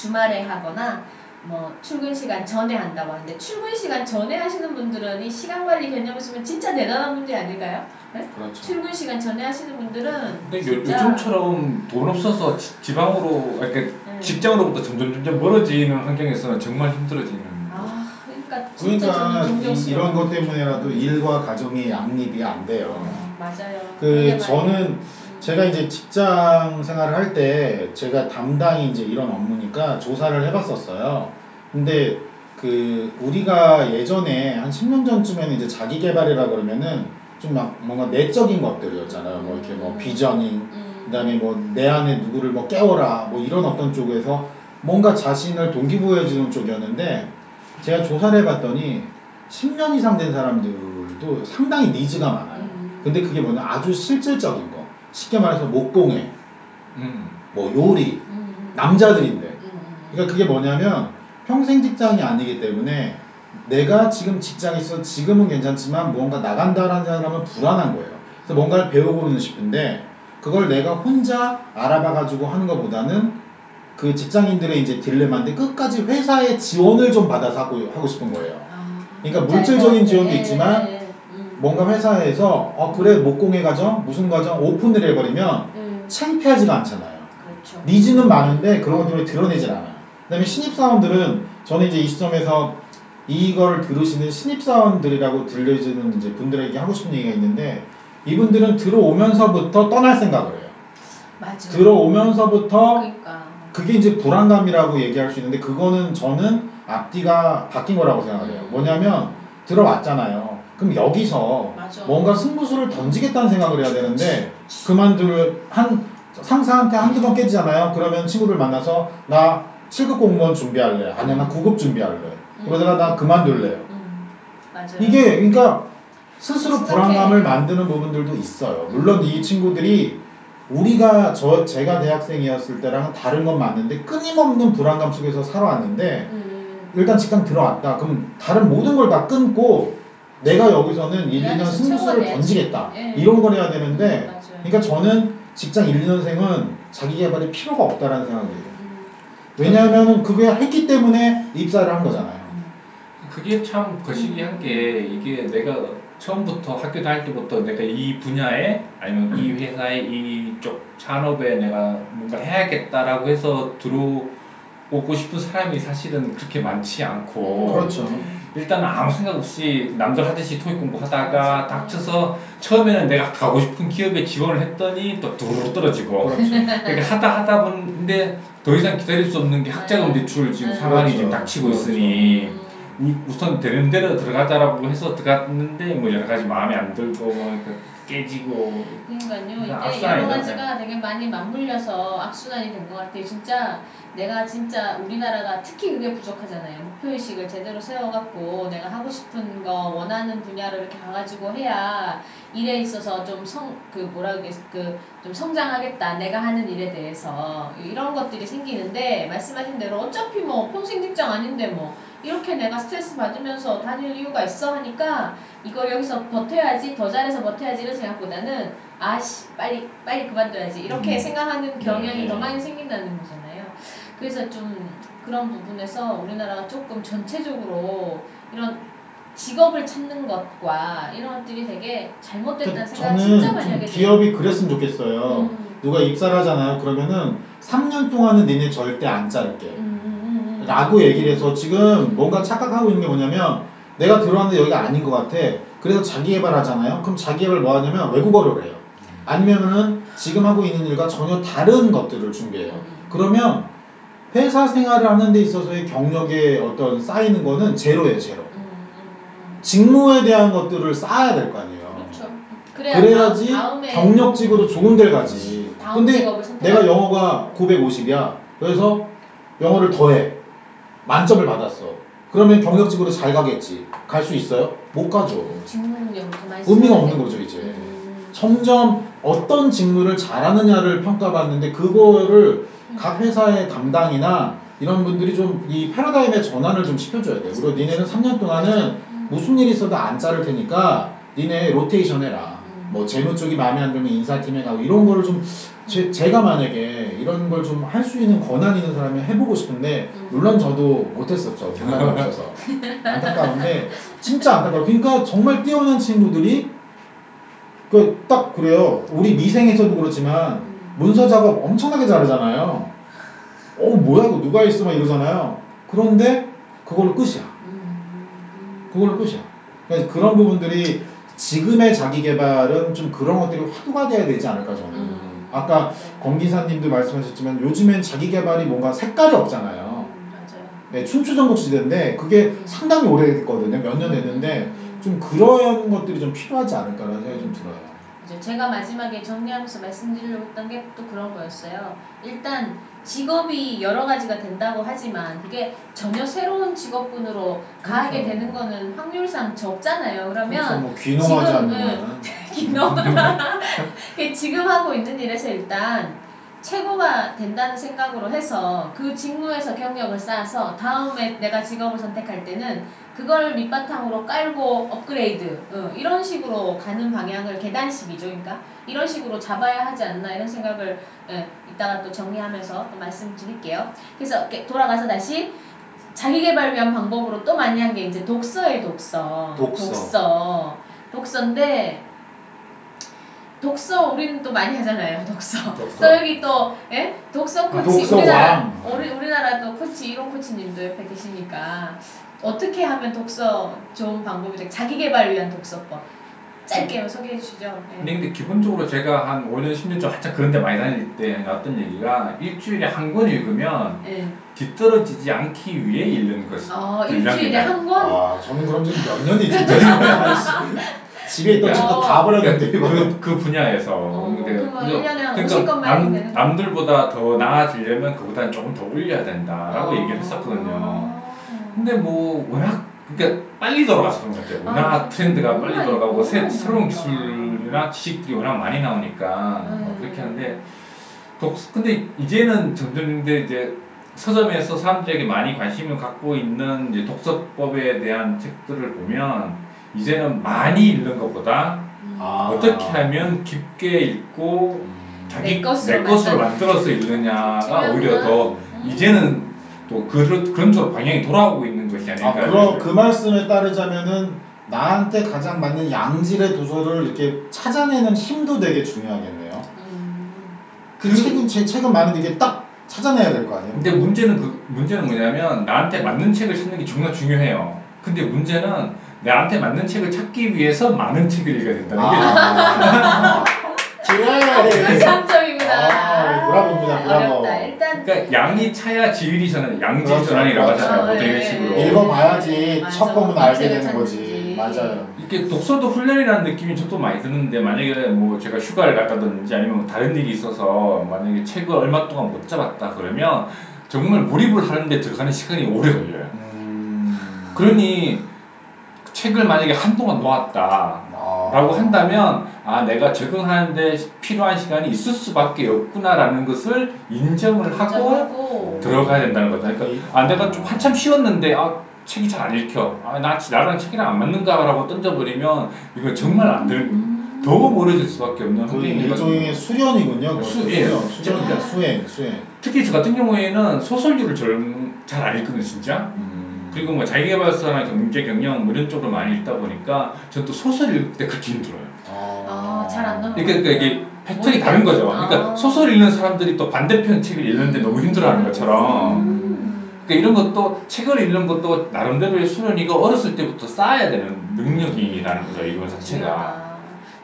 주말에 하거나 뭐 출근 시간 전에 한다고 하는데 출근 시간 전에 하시는 분들은 이 시간 관리 개념을 쓰면 진짜 대단한 문제 아닐까요? 네? 그렇죠. 출근 시간 전에 하시는 분들은 근데 요, 진짜 요즘처럼 돈 없어서 지, 지방으로, 이렇게 네. 직장으로부터 점점 점점 멀어지는 환경에서는 정말 힘들어지는. 아 그러니까 진짜 그러니까 저는 이, 존경스러워. 이런 것 때문에라도 일과 가정의 양립이 안 돼요. 아, 맞아요. 그 말이에요. 제가 이제 직장 생활을 할 때 제가 담당이 이제 이런 업무니까 조사를 해봤었어요. 근데 그 우리가 예전에 한 10년 전쯤에는 이제 자기 개발이라 그러면은 좀 막 뭔가 내적인 것들이었잖아요. 뭐 이렇게 뭐 음. 비저닝, 음. 그다음에 뭐 내 안에 누구를 뭐 깨워라, 뭐 이런 어떤 쪽에서 뭔가 자신을 동기부여해 주는 쪽이었는데 제가 조사를 해봤더니 10년 이상 된 사람들도 상당히 니즈가 많아요. 음. 근데 그게 뭐냐 아주 실질적인 거. 쉽게 말해서 목공예, 음. 뭐 요리, 음, 음. 남자들인데. 음, 음, 음. 그러니까 그게 뭐냐면 평생 직장이 아니기 때문에 내가 지금 직장에 있어 지금은 괜찮지만 무언가 나간다라는 하면 불안한 거예요. 그래서 뭔가를 배우고는 싶은데 그걸 내가 혼자 알아봐 가지고 하는 것보다는 그 직장인들의 이제 딜레마인데 끝까지 회사의 지원을 좀 받아서 하고, 하고 싶은 거예요. 아, 그러니까 물질적인. 지원도 예, 있지만 예. 뭔가 회사에서 어 그래 목공의 과정 무슨 과정 오픈을 해버리면 음. 창피하지가 않잖아요. 그렇죠. 니즈는 많은데 그런 것들을 드러내질 않아요. 그다음에 신입 사원들은 저는 이제 이 시점에서 이거를 들으시는 신입 사원들이라고 들려주는 이제 분들에게 하고 싶은 얘기가 있는데 이분들은 들어오면서부터 떠날 생각을 해요. 맞아. 들어오면서부터 그러니까. 그게 이제 불안감이라고 얘기할 수 있는데 그거는 저는 앞뒤가 바뀐 거라고 생각을 해요. 음. 뭐냐면 들어왔잖아요. 그럼 여기서 맞아. 뭔가 승부수를 던지겠다는 생각을 해야 되는데 그만둘 한 상사한테 한두 번 깨지잖아요. 그러면 친구들 만나서 나 7급 공무원 준비할래. 아니야 나 9급 준비할래. 그러다가 나 그만둘래요. 음. 이게 그러니까 스스로. 불안감을 만드는 부분들도 있어요. 물론 음. 이 친구들이 우리가 저 제가 대학생이었을 때랑은 다른 건 맞는데 끊임없는 불안감 속에서 살아왔는데 음. 일단 직장 들어왔다. 그럼 다른 모든 걸 다 끊고 내가 여기서는 1, 이 2년 안에서 승부수를. 던지겠다. 예. 이런 걸 해야 되는데 음, 맞아요. 그러니까 저는 직장 1, 2년생은 자기 개발이 필요가 없다라는 생각을 해요. 음. 왜냐하면은 그게 했기 때문에 입사를 한 거잖아요. 그게 참 거시기한 게 이게 내가 처음부터 학교 다닐 때부터 내가 이 분야에 아니면 이 회사에 이쪽 산업에 내가 뭔가를 해야겠다라고 해서 들어오고 싶은 사람이 사실은 그렇게 많지 않고 그렇죠. 일단 아무 생각 없이 남들 하듯이 토익 공부하다가. 닥쳐서 처음에는 내가 가고 싶은 기업에 지원을 했더니 또 두루루 떨어지고 그렇죠. 그러니까 하다 하다 보는데 더 이상 기다릴 수 없는 게 학자금. 대출 지금 네. 상황이 그렇죠. 지금 닥치고 그렇죠. 있으니 우선 되는 대로 들어가자라고 해서 들어갔는데 뭐 여러 가지 마음에 안 들고 뭐 이렇게 깨지고 그러니까요. 그러니까 이제. 여러 가지가 되게 많이 맞물려서 악순환이 된 것 같아요. 진짜 내가 진짜 우리나라가 특히 그게 부족하잖아요. 목표의식을 제대로 세워갖고 내가 하고 싶은 거 원하는 분야를 이렇게 가가지고 해야 일에 있어서 좀 성 그 뭐라 그게 그좀 성장하겠다. 내가 하는 일에 대해서 이런 것들이 생기는데 말씀하신 대로 어차피 뭐 평생 직장 아닌데 뭐 이렇게 내가 스트레스 받으면서 다닐 이유가 있어 하니까 이걸 여기서 버텨야지 더 잘해서 버텨야지 이런 생각보다는 아씨 빨리 빨리 그만둬야지 이렇게 음. 생각하는 경향이 네. 더 많이 생긴다는 거잖아요. 그래서 좀 그런 부분에서 우리나라가 조금 전체적으로 이런 직업을 찾는 것과 이런 것들이 되게 잘못됐다는 생각을 진짜 많이 좀 하게 돼요. 기업이 그랬으면 좋겠어요. 음. 누가 입사를 하잖아요. 그러면은 3년 동안은 니네 절대 안 자를게. 음. 라고 얘기를 해서 지금 뭔가 착각하고 있는 게 뭐냐면 내가 들어왔는데 여기가 아닌 것 같아. 그래서 자기 개발하잖아요. 그럼 자기 개발 뭐 하냐면 외국어를 해요. 아니면은 지금 하고 있는 일과 전혀 다른 것들을 준비해요. 음. 그러면 회사 생활을 하는 데 있어서의 경력에 어떤 쌓이는 거는 제로예요, 제로. 직무에 대한 것들을 쌓아야 될 거 아니에요. 그렇죠. 그래야 그래야지 경력직으로 좋은 데를 가지. 근데 내가 수 영어가 950이야. 그래서 영어를 더해. 만점을 받았어. 그러면 경력직으로 잘 가겠지. 갈 수 있어요? 못 가죠. 의미가 없는 돼. 거죠, 이제. 음. 점점 어떤 직무를 잘하느냐를 평가받는데 그거를 각 회사의 담당이나 이런 분들이 좀 이 패러다임의 전환을 좀 시켜줘야 돼. 그리고 니네는 3년 동안은 음. 무슨 일이 있어도 안 자를 테니까 니네 로테이션 해라. 음. 뭐 재무 쪽이 마음에 안 들면 인사팀에 가고 이런 거를 좀 제, 제가 만약에 이런 걸 좀 할 수 있는 권한 있는 사람이 해보고 싶은데 음. 물론 저도 못했었죠. 권한이 없어서 안타까운데 진짜 안타까워. 그러니까 정말 뛰어난 친구들이 그 딱 그래요. 우리 미생에서도 그렇지만 음. 문서 작업 엄청나게 잘하잖아요. 어 뭐야 이거 누가 있어 막 이러잖아요. 그런데 그걸로 끝이야. 음. 그걸로 끝이야. 그러니까 그런 부분들이 지금의 자기 개발은 좀 그런 것들이 화두가 돼야 되지 않을까 저는. 음. 아까 맞아요. 검 기사님도 말씀하셨지만 요즘엔 자기 개발이 뭔가 색깔이 없잖아요. 음, 맞아요. 네, 춘추 전국 시대인데 그게 음. 상당히 오래됐거든요. 몇 년 됐는데 음. 좀 그런 것들이 좀 필요하지 않을까라는 생각이 좀 들어요. 제가 마지막에 정리하면서 말씀드리려고 했던 게 또 그런 거였어요. 일단 직업이 여러 가지가 된다고 하지만 그게 전혀 새로운 직업군으로 가게 그렇죠. 되는 거는 확률상 적잖아요. 그렇죠. 그러면 뭐 귀농하지 지금, 않는 기농 지금 하고 있는 일에서 일단 최고가 된다는 생각으로 해서 그 직무에서 경력을 쌓아서 다음에 내가 직업을 선택할 때는 그걸 밑바탕으로 깔고 업그레이드 어, 이런 식으로 가는 방향을 계단식이죠. 그러니까 이런 식으로 잡아야 하지 않나 이런 생각을 예, 이따가 또 정리하면서 또 말씀드릴게요. 그래서 이렇게 돌아가서 다시 자기 개발 위한 방법으로 또 많이 한 게 이제 독서예요, 독서. 독서. 독서. 독서인데 독서 우리는 또 많이 하잖아요, 독서. 독서. 또 여기 또 예? 독서 코치 독서 우리나라 왕. 우리 우리나라 또 코치 이론 코치님도 옆에 계시니까 어떻게 하면 독서 좋은 방법이 돼? 자기 개발 위한 독서법. 짧게 소개해 주시죠. 예. 근데, 근데 기본적으로 제가 한 5년 10년 전 한참 그런 데 많이 다닐 때 나왔던 얘기가 일주일에 한 권 읽으면 예. 뒤떨어지지 않기 위해 읽는 것 어. 일주일에 한 권? 아 저는 그럼 지금 몇 년이 지금 집에 있던 그러니까- 책도 다 버렸는데 이거. 그, 그 분야에서 어, 근데 그러면 그래서- 1년에 한 그러니까 50권만 읽으면 되는 남? 남들보다 더 나아지려면 그보다는 조금 더 올려야 된다라고 어. 얘기를 했었거든요. 근데 뭐 워낙 그러니까 빨리 돌아가서 그런 것 같아요. 아, 워낙 그렇죠. 트렌드가 빨리 돌아가고 새, 새로운. 기술이나 지식들이 워낙 많이 나오니까 뭐 음. 그렇게 하는데 독 근데 이제는 점점 이제 서점에서 사람들에게 많이 관심을 갖고 있는 이제 독서법에 대한 책들을 보면 이제는 많이 읽는 것보다 음. 아. 어떻게 하면 깊게 읽고 음. 자기 내 것으로 내 것으로 만들어서 읽느냐가. 오히려 더 음. 이제는 또 그, 그런 쪽으로 방향이 돌아오고 있는 것이 아, 아닐까. 그럼 그 말씀에 따르자면은 나한테 가장 맞는 양질의 도서를 이렇게 찾아내는 힘도 되게 중요하겠네요. 음. 그, 그- 책은 제 책은 많은데 이게 딱 찾아내야 될 거 아니에요. 근데 문제는 그 문제는 뭐냐면 나한테 맞는 책을 찾는 게 정말 중요해요. 근데 문제는 나한테 맞는 책을 찾기 위해서 많은 책을 읽어야 된다는 게 아, 그 그래. 장점이구나. 아, 브라보입니다, 브라보. 어렵다. 일단 그러니까 양이 차야 지율이 전환, 양질 그렇죠, 전환이라고 그렇죠. 하잖아요. 보통 네, 이런 네, 식으로. 네. 읽어봐야지 맞아. 첫 어떤 알게 되는 거지. 찾는지. 맞아요. 이렇게 독서도 훈련이라는 느낌이 저도 많이 드는데 만약에 뭐 제가 휴가를 갔다든지 아니면 다른 일이 있어서 만약에 책을 얼마 동안 못 잡았다 그러면 정말 몰입을 하는데 들어가는 시간이 오래 걸려요. 음. 그러니 책을 만약에 한동안 놓았다. 아. 라고 한다면 아 내가 적응하는데 필요한 시간이 있을 수밖에 없구나라는 것을 인정을 하고 인정하고 들어가야 된다는 거죠. 그러니까 이- 아 내가 좀 한참 쉬었는데 아 책이 잘 안 읽혀. 아 나 나랑 책이랑 안 맞는가라고 던져버리면 이거 정말 안 될. 음. 더 멀어질 수밖에 없는 그 일종의. 수련이군요. 수- 예. 수련. 아. 수행, 수행. 특히 저 같은 경우에는 소설류를 잘 안 읽거든요, 진짜. 음. 그리고 뭐 자기개발서나 경제 경영 뭐 이런 쪽으로 많이 읽다 보니까 전 또 소설 읽을 때 그렇게 힘들어요. 아, 잘안 넘어가. 그러니까, 그러니까 이게 패턴이 다른 거죠. 그러니까 소설 읽는 사람들이 또 반대편 책을 읽는데 너무 힘들어하는 것처럼. 음. 그러니까 이런 것도 책을 읽는 것도 나름대로의 수련이고 어렸을 때부터 쌓아야 되는 능력이라는 거죠. 이거 자체가.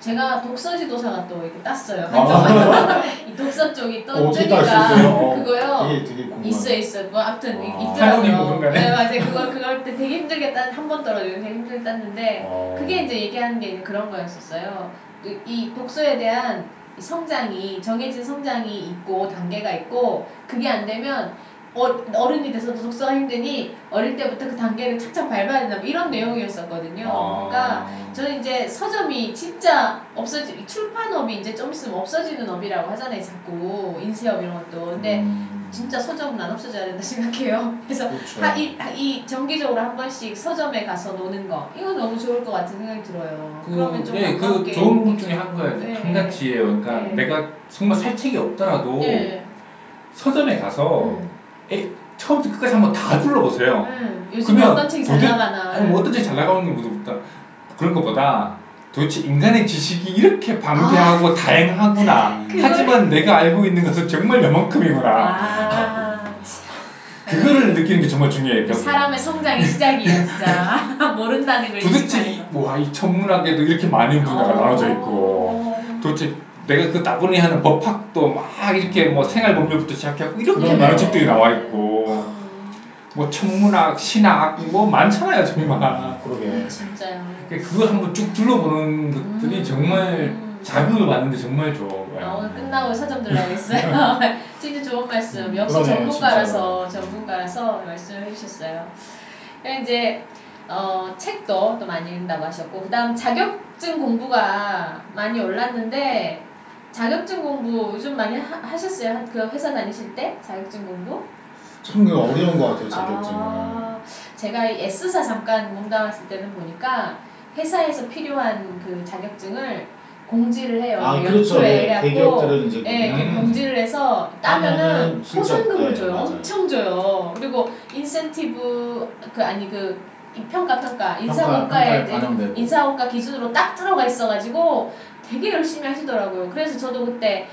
제가 독서 지도사가 또 이렇게 땄어요. 아. 이 독서 쪽이 또 어, 뜨니까 수 있어요? 어, 그거요. 되게 되게 궁금하네. 있어 있어. 뭐 아무튼 아. 있더라고요. 뭐든 간에. 네 맞아요. 그거 그걸 때 되게 힘들게 딴한번 떨어지고 되게 힘들게 땄는데 어. 그게 이제 얘기하는 게 이제 그런 거였었어요. 이- 이 독서에 대한 성장이 정해진 성장이 있고 단계가 있고 그게 안 되면 어, 어른이 돼서도 독서가 힘드니 어릴 때부터 그 단계를 착착 밟아야 된다 뭐 이런 내용이었었거든요. 아. 그러니까 저는 이제 서점이 진짜 없어지 출판업이 이제 좀 있으면 없어지는 업이라고 하잖아요. 자꾸 인쇄업 이런 것도. 근데 음. 진짜 서점은 안 없어져야 된다 생각해요. 그래서 그렇죠. 하, 이, 하- 이 정기적으로 한 번씩 서점에 가서 노는 거 이거 너무 좋을 것 같은 생각이 들어요. 그, 그러면 좀 예, 그 좋은 것 느끼죠. 중에 한 거예요. 네. 한 가지예요. 그러니까 네. 내가 정말 살 책이 없더라도 네. 서점에 가서 네. 에, 처음부터 끝까지 한번 다 둘러보세요. 네. 요즘 어떤 책이 잘 나가나. 아니 뭐 어떤 책이 잘 나가는 것보다 그런 것보다 도대체 인간의 지식이 이렇게 방대하고 다양하구나. 아. 그걸- 하지만 내가 알고 있는 것은 정말 요만큼이구나. 아, 그거를 느끼는 게 정말 중요해요. 그 사람의 성장의 시작이에요, 진짜. 모른다는 걸 도대체 이. 와, 이 천문학에도 이렇게 많은 분야가 어. 나눠져 있고 도대체 내가 그 따분히 하는 법학도 막 이렇게 뭐 생활법률부터 시작해갖고 이렇게. 많은 책들이 나와 있고 음, 뭐 천문학, 신학 뭐 많잖아요 정말. 그러게. 진짜요. 그러니까 그걸 한번 쭉 둘러보는 것들이 음. 정말 자극을 받는데 정말 좋아요. 아, 오늘 끝나고 서점 들러야겠어요. 진짜 좋은 말씀. 역시 그러네요, 전문가라서 전문가라서 말씀을 해주셨어요. 그럼 이제 어, 책도 또 많이 읽는다고 하셨고 그다음 자격증 공부가 많이 올랐는데 자격증 공부 요즘 많이 하, 셨어요그 회사 다니실 때 자격증 공부? 참 어려운 것 같아요, 자격증은. 아, 제가 이 S사 잠깐 몸담았을 때는 보니까 회사에서 필요한 그 자격증을 공지를 해요. 아, 이게 그렇죠. 네, 대기업들은 이제 예, 그렇게 이렇게 공지를 해서 따면은 포상금을 네, 줘요. 맞아요. 엄청 줘요. 그리고 인센티브 그 아니 그이 평가 평가 인사고가에 평가에 반영되고. 인사고가 기준으로 딱 들어가 있어가지고 되게 열심히 하시더라고요. 그래서 저도 그때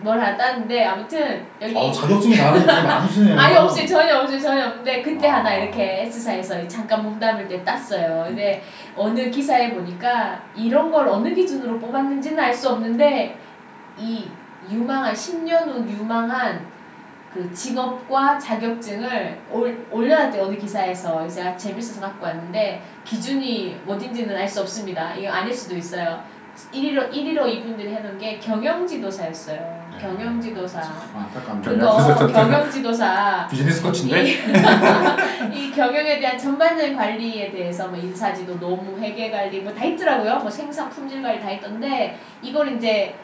뭘 하나 땄는데 아무튼 여기 어, 자격증이 되게 많으시네요. 아니 없어요. 전혀 없어요. 전혀 없는데 그때 아. 하나 이렇게 S사에서 잠깐 몸담을 때 땄어요. 근데 어느 기사에 보니까 이런 걸 어느 기준으로 뽑았는지는 알 수 없는데 이 유망한 10년 후 유망한 그 직업과 자격증을 올, 올려놨대 어느 기사에서. 제가 재밌어서 갖고 왔는데 기준이 뭐딘지는 알 수 없습니다. 이거 아닐 수도 있어요 1위로 1위로 이분들이 해놓은 게 경영지도사였어요 네. 경영지도사 아, 안타깝네요. 그거 경영지도사 비즈니스 코치인데 이, 이 경영에 대한 전반적인 관리에 대해서 뭐 인사지도, 노무, 회계 관리 뭐 다 있더라고요. 뭐 생산 품질 관리 다 있던데 이걸 이제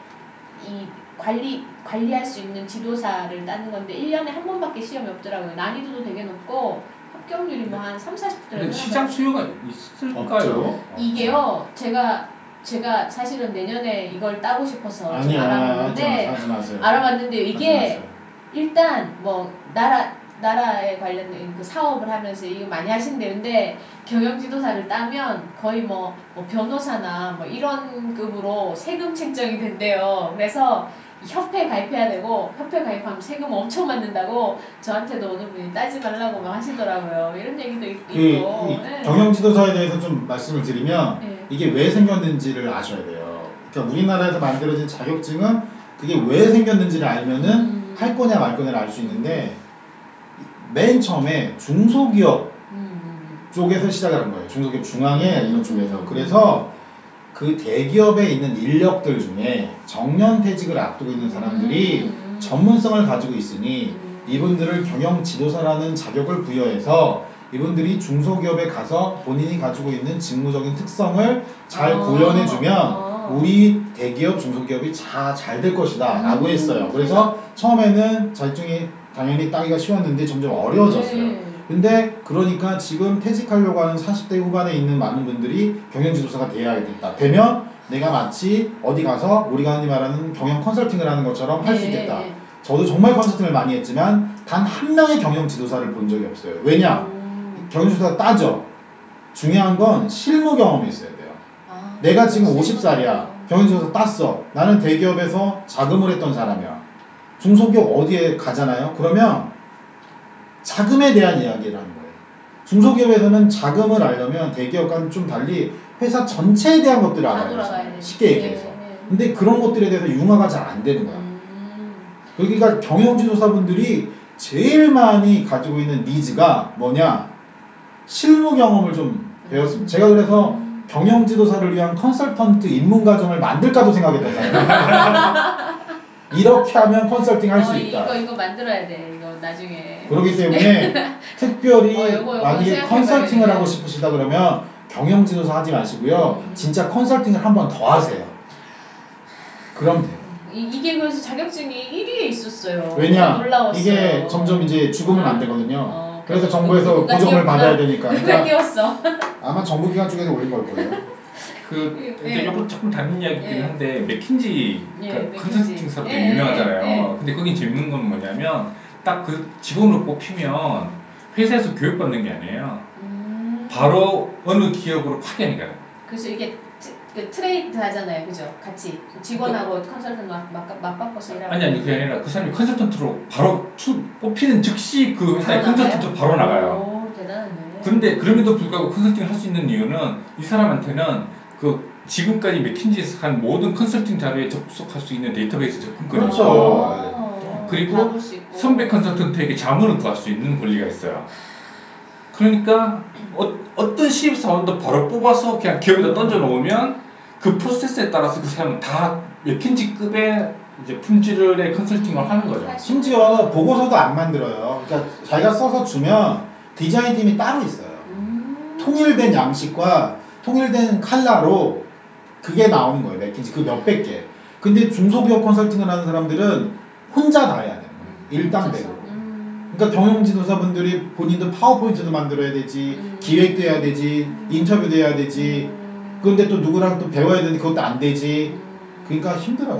이 관리 관리할 수 있는 지도사를 따는 건데 1년에 한 번밖에 시험이 없더라고요. 난이도도 되게 높고 합격률이 뭐 한 3, 40% 근데 되나 시장. 수요가. 있을까요? 이게요. 제가 제가 사실은 내년에 이걸 따고 싶어서 아니야, 알아봤는데. 하지 마세요. 알아봤는데요. 하지 이게 마세요. 일단 뭐 나라 나라에 관련된 그 사업을 하면서 이거 많이 하신대. 근데 경영지도사를 따면 거의 뭐, 뭐 변호사나 뭐 이런 급으로 세금 책정이 된대요. 그래서 협회 가입해야 되고 협회 가입하면 세금 엄청 받는다고 저한테도 어느 분이 따지 말라고 막 하시더라고요. 이런 얘기도 있, 그 있고. 이 예. 경영지도사에 대해서 좀 말씀을 드리면 예. 이게 왜 생겼는지를 아셔야 돼요. 그러니까 우리나라에서 만들어진 자격증은 그게 왜 생겼는지를 알면은 음. 할 거냐 말 거냐를 알 수 있는데 맨 처음에 중소기업 음. 쪽에서 시작을 한 거예요. 중소기업 이런 음. 쪽에서. 그래서 그 대기업에 있는 인력들 중에 정년 퇴직을 앞두고 있는 사람들이 음. 전문성을 가지고 있으니 음. 이분들을 경영 지도사라는 자격을 부여해서 이분들이 중소기업에 가서 본인이 가지고 있는 직무적인 특성을 잘 어. 구현해주면 어. 우리 대기업 중소기업이 잘될 것이다 라고 음. 했어요. 그래서 처음에는 자격증이 당연히 따기가 쉬웠는데 점점 어려워졌어요. 네. 근데 그러니까 지금 퇴직하려고 하는 40대 후반에 있는 많은 분들이 경영지도사가 돼야겠다. 되면 내가 마치 어디 가서 우리 가 흔히 말하는 경영 컨설팅을 하는 것처럼 할수 네. 있겠다. 저도 정말 컨설팅을 많이 했지만 단 한 명의 경영 지도사를 본 적이 없어요. 왜냐? 음. 경영지도사가 따져. 중요한 건 실무 경험이 있어야 돼요. 아, 내가 지금 실무 50살이야. 경험. 경영지도사 땄어. 나는 대기업에서 자금을 했던 사람이야. 중소기업 어디에 가잖아요. 그러면 자금에 대한 이야기를 하는 거예요. 중소기업에서는 자금을 알려면 대기업과는 좀 달리 회사 전체에 대한 것들을 다 알아야 돼요. 돼. 쉽게 얘기해서. 네. 근데 그런 것들에 대해서 융화가 잘 안 되는 거야. 음. 그러니까 경영지도사분들이 제일 많이 가지고 있는 니즈가 뭐냐? 실무 경험을 좀 배웠습니다. 제가 그래서 경영 지도사를 위한 컨설턴트 입문 과정을 만들까도 생각했던. 이렇게 하면 컨설팅 할수 어, 있다. 이거 이거 만들어야 돼. 이거 나중에. 그렇기 때문에 특별히 어, 요거, 요거 만약에. 컨설팅을 하고 싶으시다 그러면 경영 지도사 하지 마시고요. 음. 진짜 컨설팅을 한 번 더 하세요. 그럼 돼요. 이, 이게 그래서 자격증이 1위에 있었어요. 왜냐. 이게 점점 이제 죽으면 안 어. 되거든요. 어, 그래서 누- 정부에서 고정을 끼웠구나. 받아야 되니까. 누가 그러니까? 아마 정부 기관 쪽에서 올린 걸 거예요. 그 예, 예. 요거 조금 다른 이야기긴 예. 한데 맥킨지 예, 그 맥킨지. 컨설팅사도 예, 유명하잖아요. 예, 예. 근데 거긴 재밌는 건 뭐냐면 딱 그 직원으로 뽑히면 회사에서 교육받는 게 아니에요. 음. 바로 어느 기업으로 파견이 가요. 그래서 이게 트, 그 트레이드 하잖아요, 그죠? 같이 직원하고 컨설턴트 막, 막, 막 바꿔서 일하고. 아니 아니 그게 아니라 그 사람이 컨설턴트로 바로 출, 뽑히는 즉시 그 회사에 바로 컨설턴트로 바로 나가요. 오, 대단하네. 근데 그럼에도 불구하고 컨설팅을 할 수 있는 이유는 이 사람한테는 그 지금까지 맥킨지에서 한 모든 컨설팅 자료에 접속할 수 있는 데이터베이스 접근권이 그렇죠. 있고 아, 그리고. 선배 컨설턴트에게 자문을 구할 수 있는 권리가 있어요. 그러니까 어, 떤 신입사원도 바로 뽑아서 그냥 기업에다 던져 놓으면 그 프로세스에 따라서 그 사람은 다 맥킨지급의 이제 품질의 컨설팅을 하는 거죠. 할 수- 심지어 보고서도 안 만들어요. 그러니까 자기가 써서 주면 디자인 팀이 따로 있어요. 음. 통일된 양식과 통일된 칼라로 그게 나오는 거예요. 맥킨지 그 몇백 개. 근데 중소기업 컨설팅을 하는 사람들은 혼자 다 해야 되는 거예요. 일당백으로. 음. 그러니까 경영지도사분들이 본인도 파워포인트도 만들어야 되지, 음. 기획도 해야 되지, 인터뷰도 해야 되지. 음. 그런데 또 누구랑 또 배워야 되는데 그것도 안 되지. 음. 그러니까 힘들어요.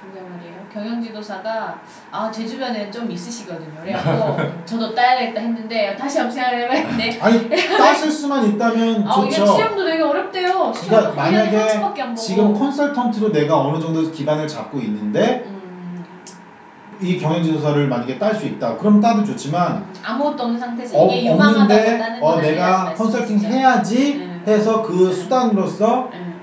그러게 말이에요. 경영지도사가 아 제 주변에는 좀 있으시거든요. 그래갖고 저도 따야겠다 했는데 다시 한번 생각을 해봐야겠네. 아니 따실 수만 있다면 아 이게 좋죠. 시험도 되게 어렵대요. 그러니까 1년에 한 만약에. 지금 컨설턴트로 내가 어느 정도 기반을 잡고 있는데 음, 이 경영지도사를 만약에 딸 수 있다. 그럼 따도 좋지만 음, 아무것도 없는 상태에서 어, 이게 유망하다고 없는데 따는 어 내가 컨설팅? 해야지 음. 해서 그 음. 수단으로서 음.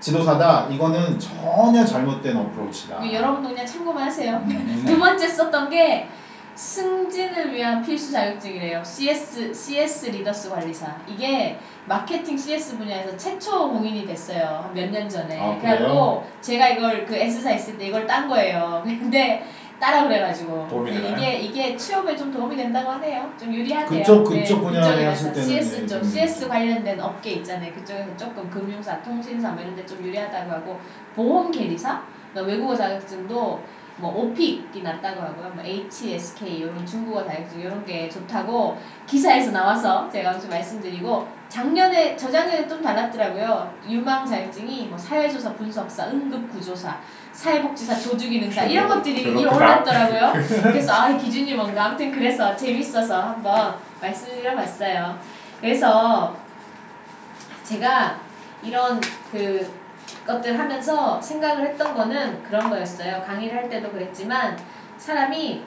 지도사다. 이거는 전혀 잘못된 어프로치다. 이거 여러분도 그냥 참고만 하세요. 음. 두 번째 썼던 게 승진을 위한 필수 자격증이래요. CS CS 리더스 관리사. 이게 마케팅 CS 분야에서 최초 공인이 됐어요. 한몇년 전에. 아, 그래갖고 제가 이걸 그 S사 있을 때 이걸 딴 거예요. 근데 따라 그래가지고 도움이 되나요? 이게 이게 취업에 좀 도움이 된다고 하네요. 좀 유리하대요. 그쪽- 그쪽 네, 분야에 그쪽에 하실 때는 CS 예, 쪽 도움이 CS. 관련된 업계 있잖아요. 그쪽에서 조금 금융사, 통신사 뭐 이런 데 좀 유리하다고 하고 보험 계리사, 그러니까 외국어 자격증도 뭐 오픽이 낫다고 하고요. 뭐 HSK 이런 중국어 자격증 이런 게 좋다고 기사에서 나와서 제가 아무튼 말씀드리고 작년에 저작년에 좀 달랐더라고요. 유망 자격증이 뭐 사회조사 분석사, 응급구조사, 사회복지사, 조주기 능사 이런 것들이. 올랐더라고요. 그래서 아 이 기준이 뭔가 아무튼 그래서 재밌어서 한번 말씀드려봤어요. 그래서 제가 이런 그 것들 하면서 생각을 했던 거는 그런 거였어요. 강의를 할 때도 그랬지만 사람이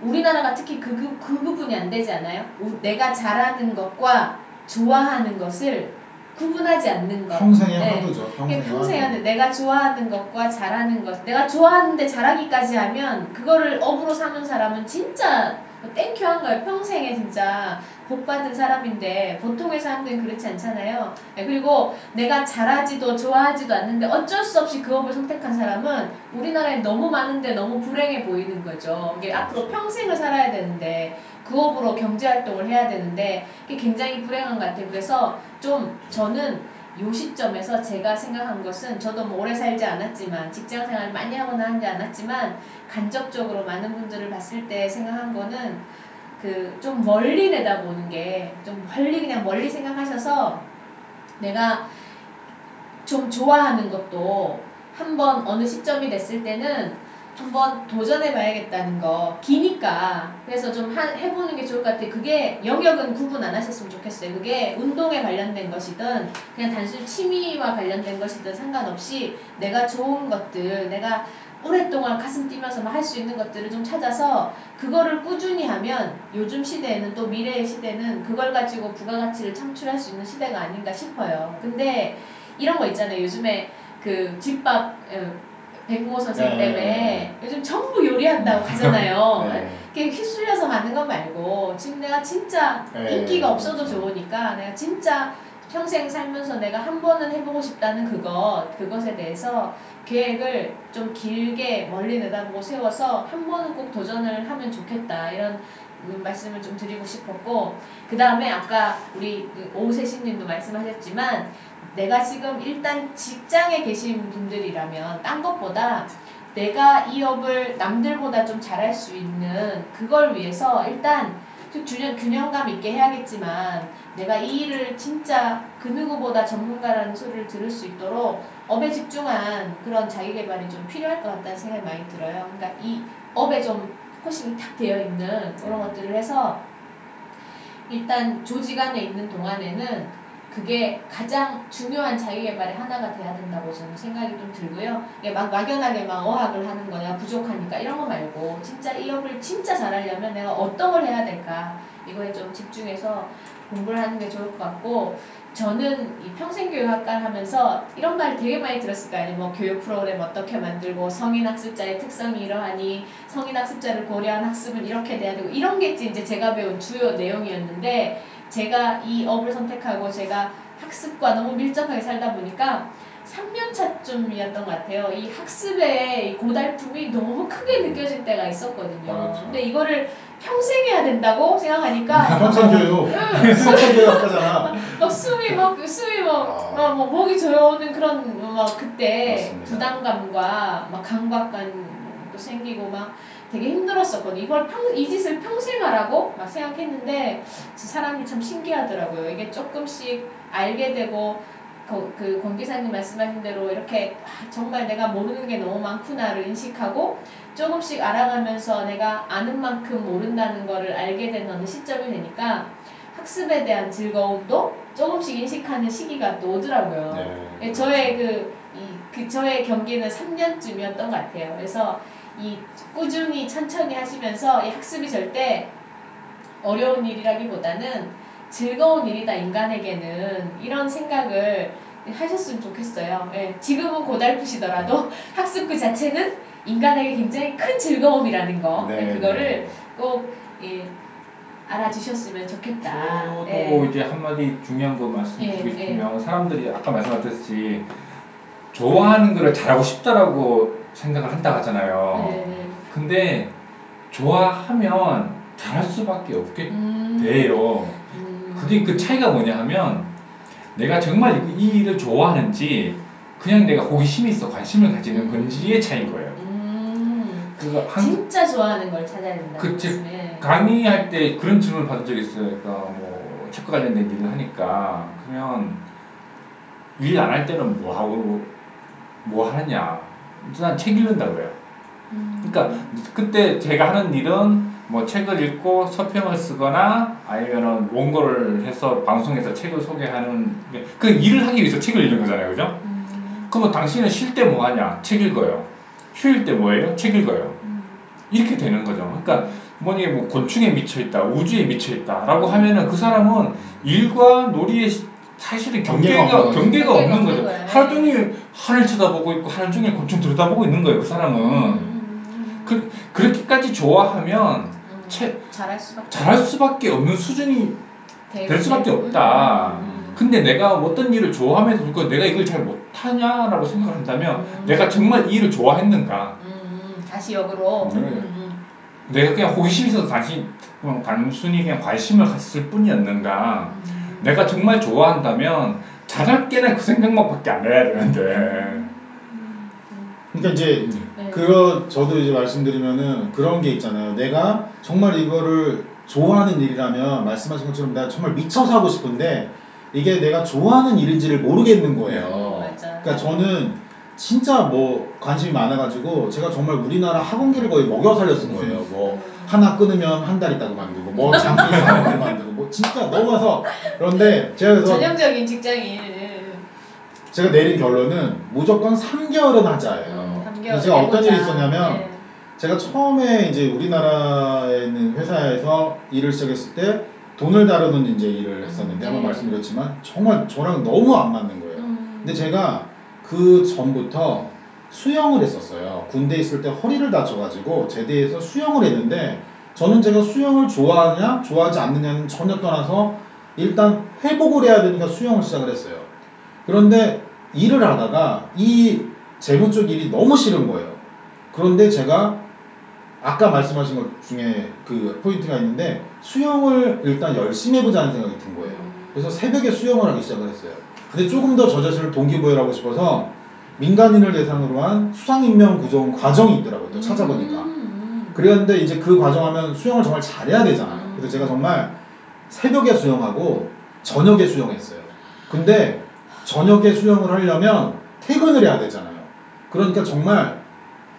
우리나라가 특히 그, 그, 그 부분이 안 되지 않아요? 우- 내가 잘하는 것과 좋아하는 것을 구분하지 않는 것. 평생의 네. 화두죠. 이게 평생의 평생 화두. 내가 좋아하는 것과 잘하는 것 내가 좋아하는데 잘하기까지 하면 그거를 업으로 삼은 사람은 진짜 뭐 땡큐한 거예요 평생에 진짜 복 받은 사람인데 보통의 사람들은 그렇지 않잖아요 네, 그리고 내가 잘하지도 좋아하지도 않는데 어쩔 수 없이 그 업을 선택한 사람은 우리나라에 너무 많은데 너무 불행해 보이는 거죠 이게 앞으로 평생을 살아야 되는데 그 업으로 경제 활동을 해야 되는데 그게 굉장히 불행한 것 같아요 그래서 좀 저는 요 시점에서 제가 생각한 것은 저도 뭐 오래 살지 않았지만 직장 생활 많이 하거나 하지 않았지만 간접적으로 많은 분들을 봤을 때 생각한 거는 그 좀 멀리 내다보는 게 좀 멀리 그냥 멀리 생각하셔서 내가 좀 좋아하는 것도 한번 어느 시점이 됐을 때는 한번 도전해 봐야겠다는 거 기니까. 그래서 좀 하- 해보는 게 좋을 것 같아요. 그게 영역은 구분 안 하셨으면 좋겠어요. 그게 운동에 관련된 것이든 그냥 단순히 취미와 관련된 것이든 상관없이 내가 좋은 것들 내가 오랫동안 가슴 뛰면서 할 수 있는 것들을 좀 찾아서 그거를 꾸준히 하면 요즘 시대에는 또 미래의 시대는 그걸 가지고 부가가치를 창출할 수 있는 시대가 아닌가 싶어요. 근데 이런 거 있잖아요. 요즘에 그 집밥 어, 백모 선생 네. 때문에 요즘 전부 요리한다고 가잖아요. 네. 이렇게 휩쓸려서 가는 건 말고 지금 내가 진짜 네, 인기가 없어도. 좋으니까 내가 진짜 평생 살면서 내가 한 번은 해보고 싶다는 그것 그것에 대해서 계획을 좀 길게 멀리 내다보고 세워서 한 번은 꼭 도전을 하면 좋겠다 이런 음, 말씀을 좀 드리고 싶었고 그 다음에 아까 우리 그 오세신님도 말씀하셨지만 내가 지금 일단 직장에 계신 분들이라면 딴 것보다 내가 이 업을 남들보다 좀 잘할 수 있는 그걸 위해서 일단 좀 균형, 균형감 있게 해야겠지만 내가 이 일을 진짜 그 누구보다 전문가라는 소리를 들을 수 있도록 업에 집중한 그런 자기 개발이 좀 필요할 것 같다는 생각이 많이 들어요. 그러니까 이 업에 좀 focusing이 탁 되어 있는 그런 것들을 해서 일단 조직 안에 있는 동안에는 그게 가장 중요한 자기 개발의 하나가 돼야 된다고 저는 생각이 좀 들고요. 막 막연하게 막 어학을 하는 거 내가 부족하니까 이런 거 말고 진짜 이 업을 진짜 잘하려면 내가 어떤 걸 해야 될까 이거에 좀 집중해서 공부를 하는 게 좋을 것 같고 저는 이 평생교육학과를 하면서 이런 말 되게 많이 들었을 거 아니에요. 뭐 교육 프로그램 어떻게 만들고 성인 학습자의 특성이 이러하니 성인 학습자를 고려한 학습은 이렇게 돼야 되고 이런 게 이제 제가 배운 주요 내용이었는데 제가 이 업을 선택하고 제가 학습과 너무 밀접하게 살다 보니까 3년 차쯤이었던 것 같아요. 이 학습의 이 고달픔이 너무 크게 느껴질 때가 있었거든요. 맞죠. 근데 이거를 평생 해야 된다고 생각하니까 평생 교육. 평생 교육 학과잖아. 막 숨이 막 숨이 막, 아. 막 목이 조여오는 그런 막 그때 맞습니다. 부담감과 막 강박감도 생기고 막 되게 힘들었었거든요. 이걸 평, 이 짓을 평생 하라고 막 생각했는데 사람이 참 신기하더라고요. 이게 조금씩 알게 되고 그, 그 권 기사님 말씀하신 대로 이렇게 아, 정말 내가 모르는 게 너무 많구나를 인식하고 조금씩 알아가면서 내가 아는 만큼 모른다는 거를 알게 되는 어느 시점이 되니까 학습에 대한 즐거움도 조금씩 인식하는 시기가 또 오더라고요. 네. 예, 저의 그, 이, 그, 저의 경기는 3년쯤이었던 것 같아요. 그래서 이 꾸준히 천천히 하시면서 이 학습이 절대 어려운 일이라기보다는 즐거운 일이다, 인간에게는. 이런 생각을 하셨으면 좋겠어요. 예, 지금은 고달프시더라도 학습 그 자체는 인간에게 굉장히 큰 즐거움이라는 거. 네, 그거를 네. 꼭, 예, 알아주셨으면 좋겠다. 저도 예. 이제 한마디 중요한 거 말씀드리고 예, 싶으면 사람들이 아까 말씀하셨듯이 좋아하는 거를 잘하고 싶다라고 생각을 한다 하잖아요. 네. 근데 좋아하면 잘할 수밖에 없게 음, 돼요. 음, 그게 그 차이가 뭐냐 하면 내가 정말 이- 이 일을 좋아하는지 그냥 내가 호기심이 있어 관심을 가지는 건지의 차이인 거예요. 음, 한 진짜 좋아하는 걸 찾아야 된다. 그치. 네. 강의할 때 그런 질문을 받은 적이 있어요. 그러니까 뭐 책과 관련된 일을 하니까 그러면 일 안 할 때는 뭐 하고 뭐 하느냐? 난 책 읽는다 그래요. 음. 그러니까 그때 제가 하는 일은 뭐 책을 읽고 서평을 쓰거나 아니면은 원고를 해서 방송에서 책을 소개하는 그 일을 하기 위해서 책을 읽는 거잖아요, 그죠? 음. 그러면 당신은 쉴 때 뭐 하냐? 책 읽어요. 휴일 때 뭐예요? 책 읽어요. 음. 이렇게 되는 거죠. 그러니까 뭐니 뭐 곤충에 미쳐 있다, 우주에 미쳐 있다 라고 하면은 그 사람은 일과 놀이에 시- 사실은 경계가 경계가 없는 경계가, 거죠. 없는 거죠. 거예요. 하루 종일 하늘 쳐다보고 있고 하루 종일 곤충 들여다보고 있는 거예요. 그 사람은 음. 그 그렇게까지 좋아하면 음. 책 잘할 수밖에 잘할 수밖에 없는 수준이 될- 될 수밖에 될- 없다. 음, 음, 음. 근데 내가 어떤 일을 좋아하면서 그거 내가 이걸 잘 못하냐라고 생각을 한다면 음. 내가 정말 이 일을 좋아했는가? 음, 음. 다시 역으로. 네. 음, 내가 그냥 있어서 단순히 그냥 단순히 그냥 관심을 갔을 뿐이었는가? 음, 음. 내가 정말 좋아한다면 자잘게나 그 생각만밖에 안 해야 되는데. 그러니까 이제 네. 그런 저도 이제 말씀드리면은 그런 게 있잖아요. 내가 정말 이거를 좋아하는 일이라면 말씀하신 것처럼 내가 정말 미쳐서 하고 싶은데 이게 내가 좋아하는 일인지를 모르겠는 거예요. 음, 맞아. 그러니까 저는 진짜 뭐 관심이 많아가지고 제가 정말 우리나라 학원계를 거의 먹여 살렸을 거예요. 뭐 음. 하나 끊으면 한 달 있다고 만들고 뭐 장기 4년을 만들고 뭐 진짜 넘어서 그런데 제가 그래서 전형적인 직장인. 예. 제가 내린 결론은 무조건 3개월은 하자예요. 음, 개월 제가 어떤 일이. 있었냐면 네. 제가 처음에 이제 우리나라에 있는 회사에서 일을 시작했을 때 돈을 다루는 이제 일을 했었는데 한번 네. 말씀드렸지만 정말 저랑 너무 안 맞는 거예요. 음. 근데 제가 그 전부터 수영을 했었어요. 군대 있을 때 허리를 다쳐가지고 제대해서 수영을 했는데 저는 제가 수영을 좋아하냐 좋아하지 않느냐는 전혀 떠나서 일단 회복을 해야 되니까 수영을 시작을 했어요. 그런데 일을 하다가 이 재무 쪽 일이 너무 싫은 거예요. 그런데 제가 아까 말씀하신 것 중에 그 포인트가 있는데 수영을 일단 열심히 해보자는 생각이 든 거예요. 그래서 새벽에 수영을 하기 시작을 했어요. 근데 조금 더 저 자신을 동기부여하고 싶어서 민간인을 대상으로 한 수상인명 구정 과정이 있더라고요. 또 찾아보니까. 음. 그랬는데 이제 그 과정하면 수영을 정말 잘해야 되잖아요. 그래서 제가 정말 새벽에 수영하고 저녁에 수영했어요. 근데 저녁에 수영을 하려면 퇴근을 해야 되잖아요. 그러니까 정말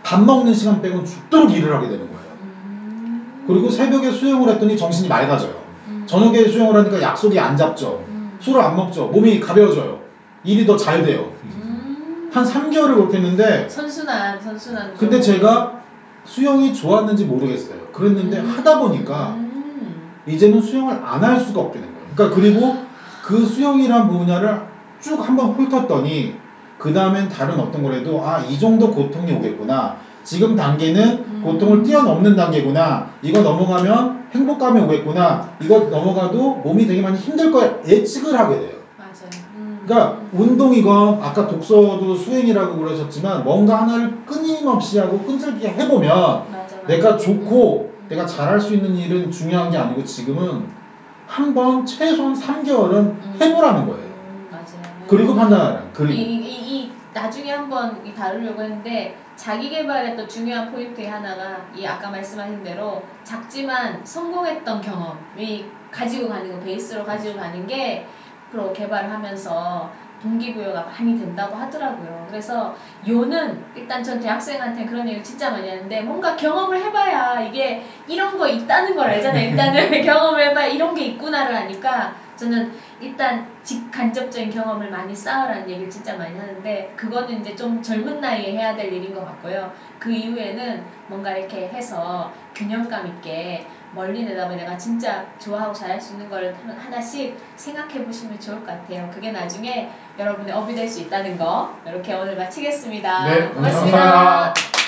밥 먹는 시간 빼곤 죽도록 일을 하게 되는 거예요. 음. 그리고 새벽에 수영을 했더니 정신이 맑아져요. 음. 저녁에 수영을 하니까 약속이 안 잡죠. 음. 술을 안 먹죠. 몸이 가벼워져요. 일이 더 잘 돼요. 음. 한 3개월을 그렇게 했는데 선순환, 선순환. 근데 좀. 제가 수영이 좋았는지 모르겠어요. 그랬는데 음. 하다 보니까 음. 이제는 수영을 안 할 수가 없게 된 거예요. 그러니까 그리고 그 수영이란 분야를 쭉 한번 훑었더니 그 다음엔 다른 어떤 거라도 아 이 정도 고통이 오겠구나. 지금 단계는 음. 고통을 뛰어넘는 단계구나. 이거 넘어가면 행복감이 오겠구나. 이거 넘어가도 몸이 되게 많이 힘들 거야. 예측을 하게 돼요. 맞아요. 음. 그러니까 운동이건 아까 독서도 수행이라고 그러셨지만 뭔가 하나를 끊임없이 하고 끈질기게 해보면 맞아, 맞아. 내가 좋고 음. 내가 잘할 수 있는 일은 중요한 게 아니고 지금은 한 번 최소한 3개월은 음. 해보라는 거예요. 음, 맞아요. 그리고 판단하라. 이, 그리고 이 나중에 한번 이 다루려고 했는데 자기 개발의 또 중요한 포인트 하나가 이 아까 말씀하신 대로 작지만 성공했던 경험이 가지고 가는 거 베이스로 가지고 가는 게 프로 개발을 하면서 동기부여가 많이 된다고 하더라고요. 그래서 요는 일단 전 대학생한테 그런 얘기를 진짜 많이 하는데 뭔가 경험을 해봐야 이게 이런 거 있다는 걸 알잖아요. 일단은 경험을 해봐야 이런 게 있구나를 아니까 저는 일단 직간접적인 경험을 많이 쌓으라는 얘기를 진짜 많이 하는데 그거는 이제 좀 젊은 나이에 해야 될 일인 것 같고요. 그 이후에는 뭔가 이렇게 해서 균형감 있게 멀리 내다보면 내가 진짜 좋아하고 잘할 수 있는 걸 하나씩 생각해 보시면 좋을 것 같아요. 그게 나중에 여러분의 업이 될 수 있다는 거 이렇게 오늘 마치겠습니다. 네, 고맙습니다. 감사합니다.